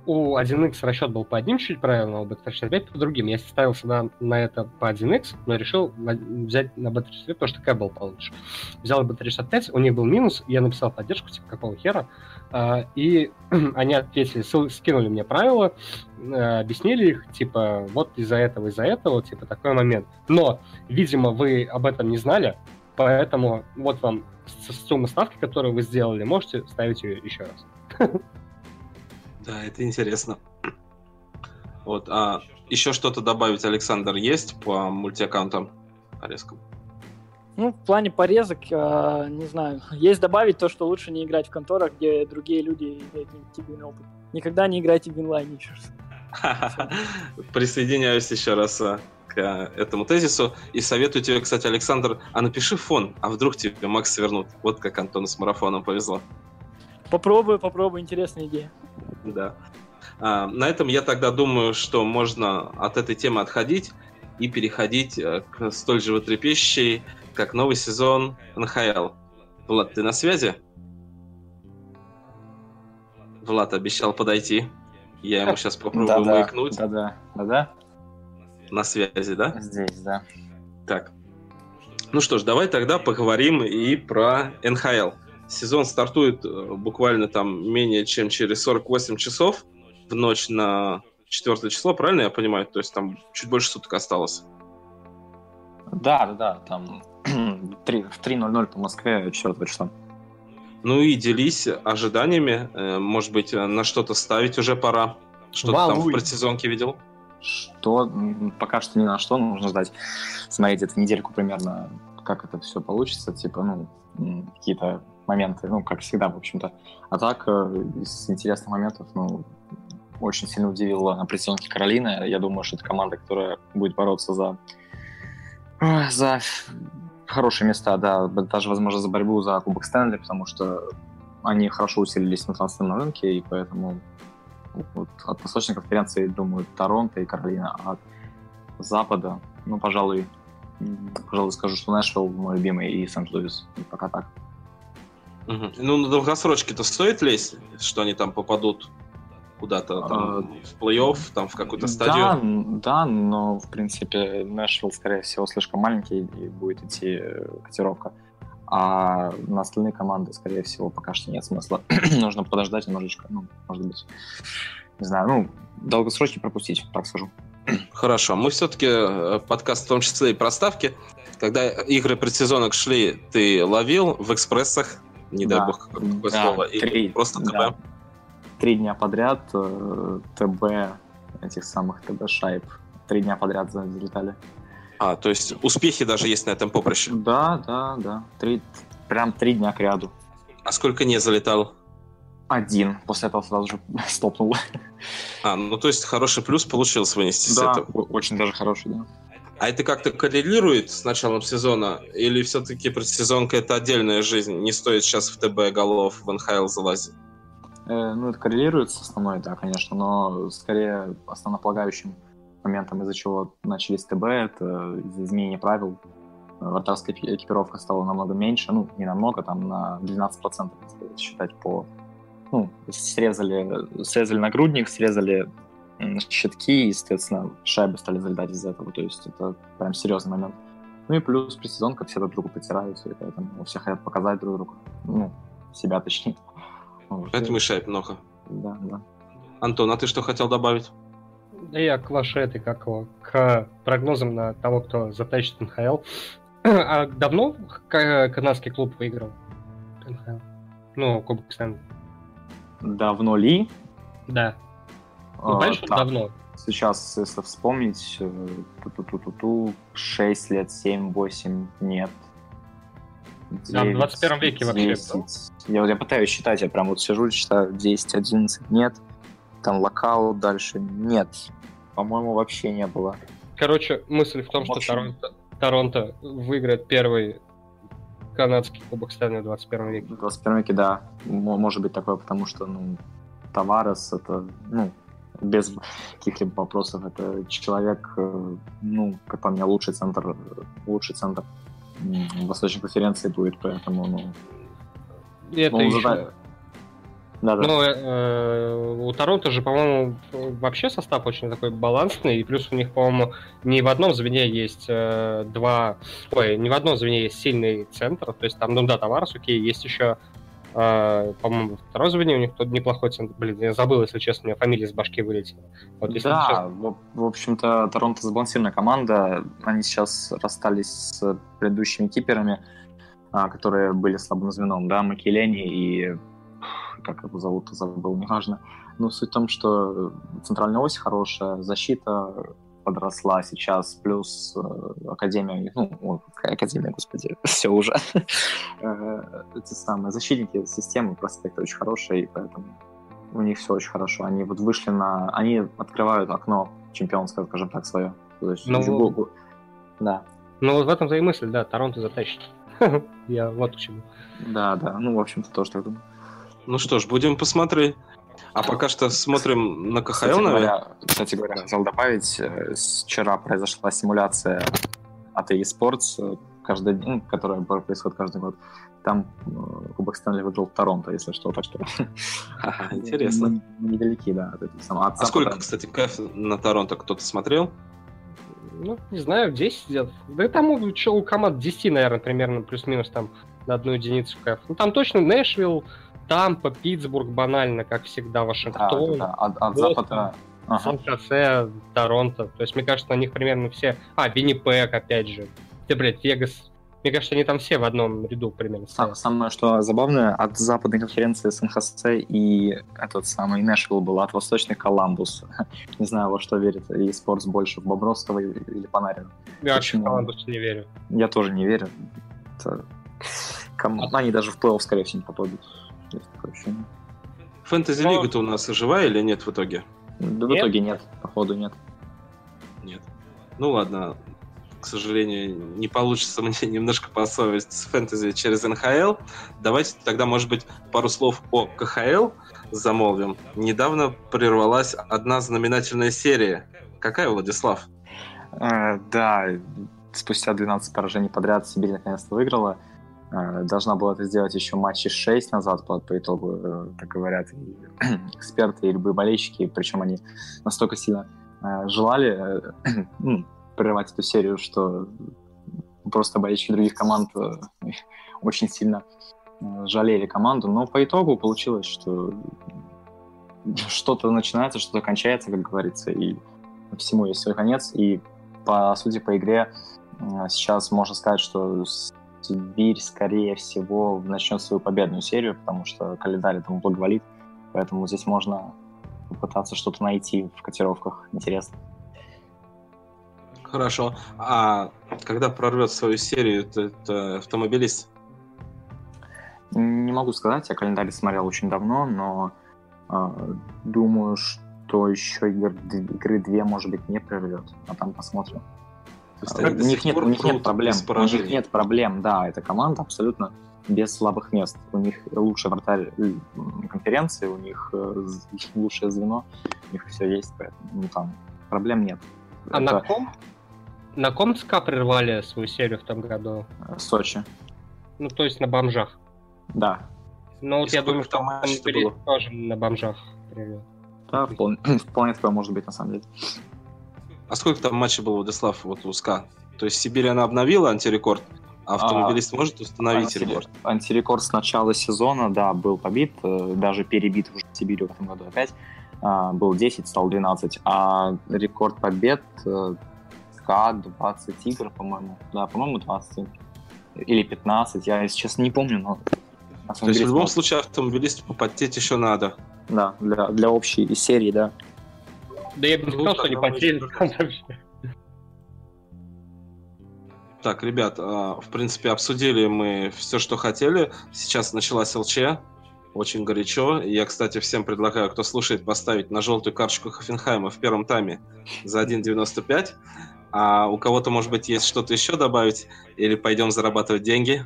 у 1x расчет был по одним чуть правильно, у B365 по другим. Я ставился на, на это по 1x, но решил взять на B365, потому что К был получше. Взял B365, у них был минус, я написал поддержку, типа, какого хера, а, и [clears throat] они ответили, скинули мне правила, а, объяснили их, типа, вот из-за этого, из-за этого, типа, такой момент. Но, видимо, вы об этом не знали, поэтому вот вам сумма ставки, которую вы сделали, можете ставить ее еще раз. [laughs] Да, это интересно. Вот, а еще что-то добавить, Александр, есть по мультиаккаунтам порезкам? Ну, в плане порезок, э, не знаю, есть добавить то, что лучше не играть в конторах, где другие люди имеют негативный опыт. Никогда не играйте в инлайне, черт. [laughs] Присоединяюсь еще раз а, к этому тезису. И советую тебе, кстати, Александр, а напиши фон, а вдруг тебе Макс вернут. Вот как Антону с марафоном повезло. Попробую, попробую, интересная идея. Да. А, на этом я тогда думаю, что можно от этой темы отходить и переходить э, к столь животрепещущей, как новый сезон НХЛ. Влад, ты на связи? Влад обещал подойти. Я ему сейчас попробую да, маякнуть. Да-да, да-да. На связи, да? Здесь, да. Так. Ну что ж, давай тогда поговорим и про НХЛ. Сезон стартует э, буквально там менее чем через 48 часов в ночь на 4 число, правильно я понимаю? То есть там чуть больше суток осталось. Да, да, да, там [clears throat] 3, в 3.00 по Москве 4 числа. Ну и делись ожиданиями. Э, может быть, на что-то ставить уже пора. Что то там в предсезонке видел? Что? Пока что ни на что. Нужно ждать. Смотреть эту недельку примерно, как это все получится. Типа, ну, какие-то моменты, ну, как всегда, в общем-то. А так, э, из интересных моментов, ну, очень сильно удивила на предсезонке Каролина. Я думаю, что это команда, которая будет бороться за, за хорошие места, да, даже, возможно, за борьбу за Кубок Стэнли, потому что они хорошо усилились на трансферном рынке, и поэтому вот, от восточной конференции, думаю, Торонто и Каролина, а от запада, ну, пожалуй, пожалуй, скажу, что Нэшвилл мой любимый и Сент-Луис. Пока так. Угу. Ну, на долгосрочке-то стоит лезть, что они там попадут куда-то там а, в плей-офф, там в какую-то стадию? Да, да, но в принципе Нэшвилл, скорее всего, слишком маленький и будет идти э, котировка. А на остальные команды, скорее всего, пока что нет смысла. [clears throat] Нужно подождать немножечко, ну, может быть, не знаю, ну, долгосрочно пропустить, так скажу. Хорошо. Мы все-таки э, подкаст в том числе и проставки. Когда игры предсезонок шли, ты ловил в экспрессах, не да. дай бог какое да, слово, или просто ТБ? Да три дня подряд э, ТБ, этих самых ТБ шайб, три дня подряд залетали. А, то есть успехи даже есть на этом поприще? Да, да, да. Три, прям три дня к ряду. А сколько не залетал? Один. После этого сразу же [laughs] стопнул. А, ну то есть хороший плюс получилось вынести да, с этого? очень даже хороший, да. А это как-то коррелирует с началом сезона? Или все-таки предсезонка это отдельная жизнь? Не стоит сейчас в ТБ голов в НХЛ залазить? Э, ну, это коррелирует с основной, да, конечно, но скорее основополагающим моментом, из-за чего начались ТБ, это из-за изменения правил. Вратарская экипировка стала намного меньше, ну, не намного, там на 12% считать по... Ну, срезали, срезали нагрудник, срезали щитки, и, естественно, шайбы стали залетать из-за этого, то есть это прям серьезный момент. Ну и плюс предсезонка, все друг другу потираются, и поэтому все хотят показать друг другу, ну, себя точнее. Поэтому и шайб много. Да, да. Антон, а ты что хотел добавить? Да я к вашей этой, как его, к прогнозам на того, кто затащит НХЛ. А давно канадский клуб выиграл НХЛ? Ну, Кубок Стэнли. Давно ли? Да. Ну, а, конечно, давно. Сейчас, если вспомнить, э, ту-ту-ту-ту-ту, 6 лет, 7-8, нет. 9, да, в 21 веке 10. вообще. Я, я пытаюсь считать, я прям вот сижу, считаю 10, 11, нет. Там локаут дальше, нет. По-моему, вообще не было. Короче, мысль в том, в общем... что Торонто, Торонто выиграет первый канадский кубок Стэнли в 21 веке. В 21 веке, да. Может быть такое, потому что, ну, Таварес это, ну, без каких-либо вопросов, это человек, э, ну, как по мне, лучший центр, лучший центр Восточной конференции будет, поэтому, ну... Это ну, еще... Да, да. Ну, э, у Торонто же, по-моему, вообще состав очень такой балансный, и плюс у них, по-моему, не в одном звене есть э, два... Ой, не в одном звене есть сильный центр, то есть там, ну да, Товарс, окей, есть еще Uh, по-моему, второй звене у них тут неплохой центр. Блин, я забыл, если честно, у меня фамилия с башки вылетела. Вот, да, сейчас... в, в общем-то, Торонто сбалансированная команда. Они сейчас расстались с предыдущими киперами, а, которые были слабым звеном, да, Макелени и... Как его зовут, забыл, неважно. Но суть в том, что центральная ось хорошая, защита подросла сейчас, плюс э, Академия, ну, Академия, господи, [laughs] все уже. [laughs] Э, эти самые защитники системы проспекта очень хорошие, поэтому у них все очень хорошо. Они вот вышли на... Они открывают окно чемпионское, скажем так, свое. То есть, Ну, Джигу- Да, Ну вот в этом-то и мысль, да, Торонто затащит. [laughs] Я вот к чему. да, да. Ну, в общем-то, тоже так думаю. Ну что ж, будем посмотреть. А пока что смотрим на Кстати КХЛ, наверное. говоря, кстати говоря, хотел добавить, э, вчера произошла симуляция от eSports, э, каждый день, ну, которая происходит каждый год. Там э, Кубок Стэнли выиграл Торонто, если что, так что... Ага, [laughs] интересно. Недалеки, да, А сколько, кстати, кайф на Торонто кто-то смотрел? Ну, не знаю, 10 где-то. Да и там у, чё, у команд 10, наверное, примерно, плюс-минус там на одну единицу кайф. Ну, там точно Нэшвилл, Тампа, Питтсбург, банально, как всегда, Да, Вашингтон, да, от, от Бостон. Запада... Ага. Сан-Хосе, Торонто. То есть, мне кажется, на них примерно все... А, Виннипек, опять же. Ты, блядь, Вегас. Мне кажется, они там все в одном ряду примерно Сам-. Самое, что забавное, от западной конференции сан и этот самый Нэшвилл был, от восточной Коламбус. [laughs] Не знаю, во что верит и спортс больше, в Бобровского или Панарина. Я вообще в команду не верю. Я тоже не верю. Это... ком- Они даже в плей-офф, скорее всего, не попадут. Есть такое ощущение. Фэнтези-лига-то у нас живая или нет в итоге? Да в Нет? итоге нет, походу нет. Нет. Ну ладно, к сожалению, не получится [laughs] мне немножко посовесть с фэнтези через НХЛ. Давайте тогда, может быть, пару слов о КХЛ замолвим. Недавно прервалась одна знаменательная серия. Какая, Владислав? Э, Да, спустя 12 поражений подряд Сибирь наконец-то выиграла. Э, Должна была это сделать еще матчи 6 назад по, по итогу, э, как говорят [clears throat] эксперты и любые болельщики. Причем они настолько сильно э, желали [clears throat] ну, прервать эту серию, что просто болельщики других команд [laughs] очень сильно жалели команду. Но по итогу получилось, что что-то начинается, что-то кончается, как говорится, и всему есть свой конец. И по сути, по игре сейчас можно сказать, что Сибирь, скорее всего, начнет свою победную серию, потому что календарь этому благоволит. Поэтому здесь можно попытаться что-то найти в котировках. Интересно. Хорошо. А когда прорвет свою серию, это, это автомобилист? Не могу сказать, я календарь смотрел очень давно, но э, думаю, что еще игр, игры две, может быть, не прервет. А там посмотрим. Есть А, у них нет, у них нет проблем. У них нет проблем, да. Эта команда абсолютно без слабых мест. У них лучший вратарь конференции, у них э, [laughs] лучшее звено, у них все есть, поэтому ну, там проблем нет. А Это, на ком? На ком СКА прервали свою серию в том году? Сочи. Ну, то есть на бомжах. Да, Ну, вот я думаю, что там тоже на бомжах прервет. да, вполне, [clears throat] вполне такое может быть на самом деле. А сколько там матчей было, Владислав, вот у СКА? То есть Сибирь, она обновила антирекорд, а автомобилист может установить антире- рекорд? Антирекорд с начала сезона, да, был побит, э, даже перебит уже Сибирью в этом году опять. А, Был 10, стал 12. А рекорд побед э, СКА 20 игр, по-моему. Да, по-моему, 20 игр. Или 15, я, честно, не помню, но... То есть в любом случае автомобилисту попотеть еще надо. Да, для, для общей серии, да. Да я бы не сказал, что они еще там вообще. Так, ребят, а, в принципе, обсудили мы все, что хотели. Сейчас началась ЛЧ. Очень горячо. Я, кстати, всем предлагаю, кто слушает, поставить на желтую карточку Хофенхайма в первом тайме за 1.95. А у кого-то, может быть, есть что-то еще добавить? Или пойдем зарабатывать деньги?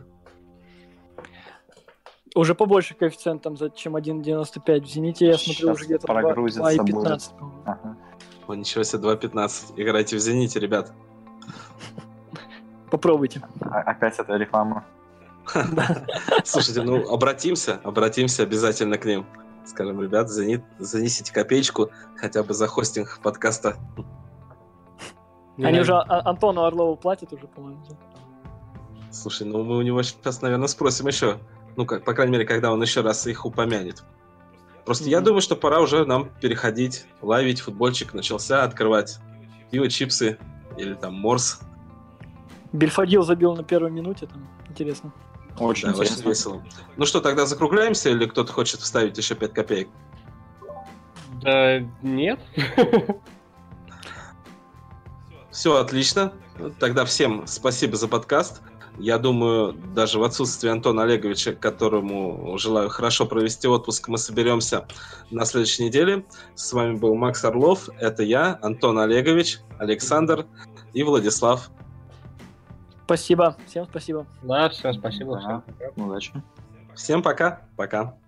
Уже побольше коэффициентом, чем 1.95. В «Зените» я смотрю Сейчас уже где-то прогрузится 2.15. по-моему. Ага. О, ничего себе, 2.15. Играйте в «Зените», ребят. Попробуйте. А- Опять эта реклама. [laughs] Слушайте, ну, обратимся, обратимся обязательно к ним. Скажем, ребят, «Зенит», занесите копеечку хотя бы за хостинг подкаста. Они уже А- Антону Орлову платят уже, по-моему. Слушай, ну мы у него сейчас, наверное, спросим еще. Ну, как, по крайней мере, когда он еще раз их упомянет. Просто я Мгм. думаю, что пора уже нам переходить, ловить футбольчик начался, открывать пиво, чипсы или там морс. Бельфодил забил на первой минуте, там интересно. Очень Да, очень интересно. весело. Ну что, тогда закругляемся или кто-то хочет вставить еще 5 копеек? Да нет. Все отлично. Тогда всем спасибо за подкаст. Я думаю, даже в отсутствии Антона Олеговича, которому желаю хорошо провести отпуск, мы соберемся на следующей неделе. С вами был Макс Орлов, это я, Антон Олегович, Александр и Владислав. Спасибо, всем спасибо. Да, всем спасибо. Да. Всем пока. Удачи. Всем пока. Пока.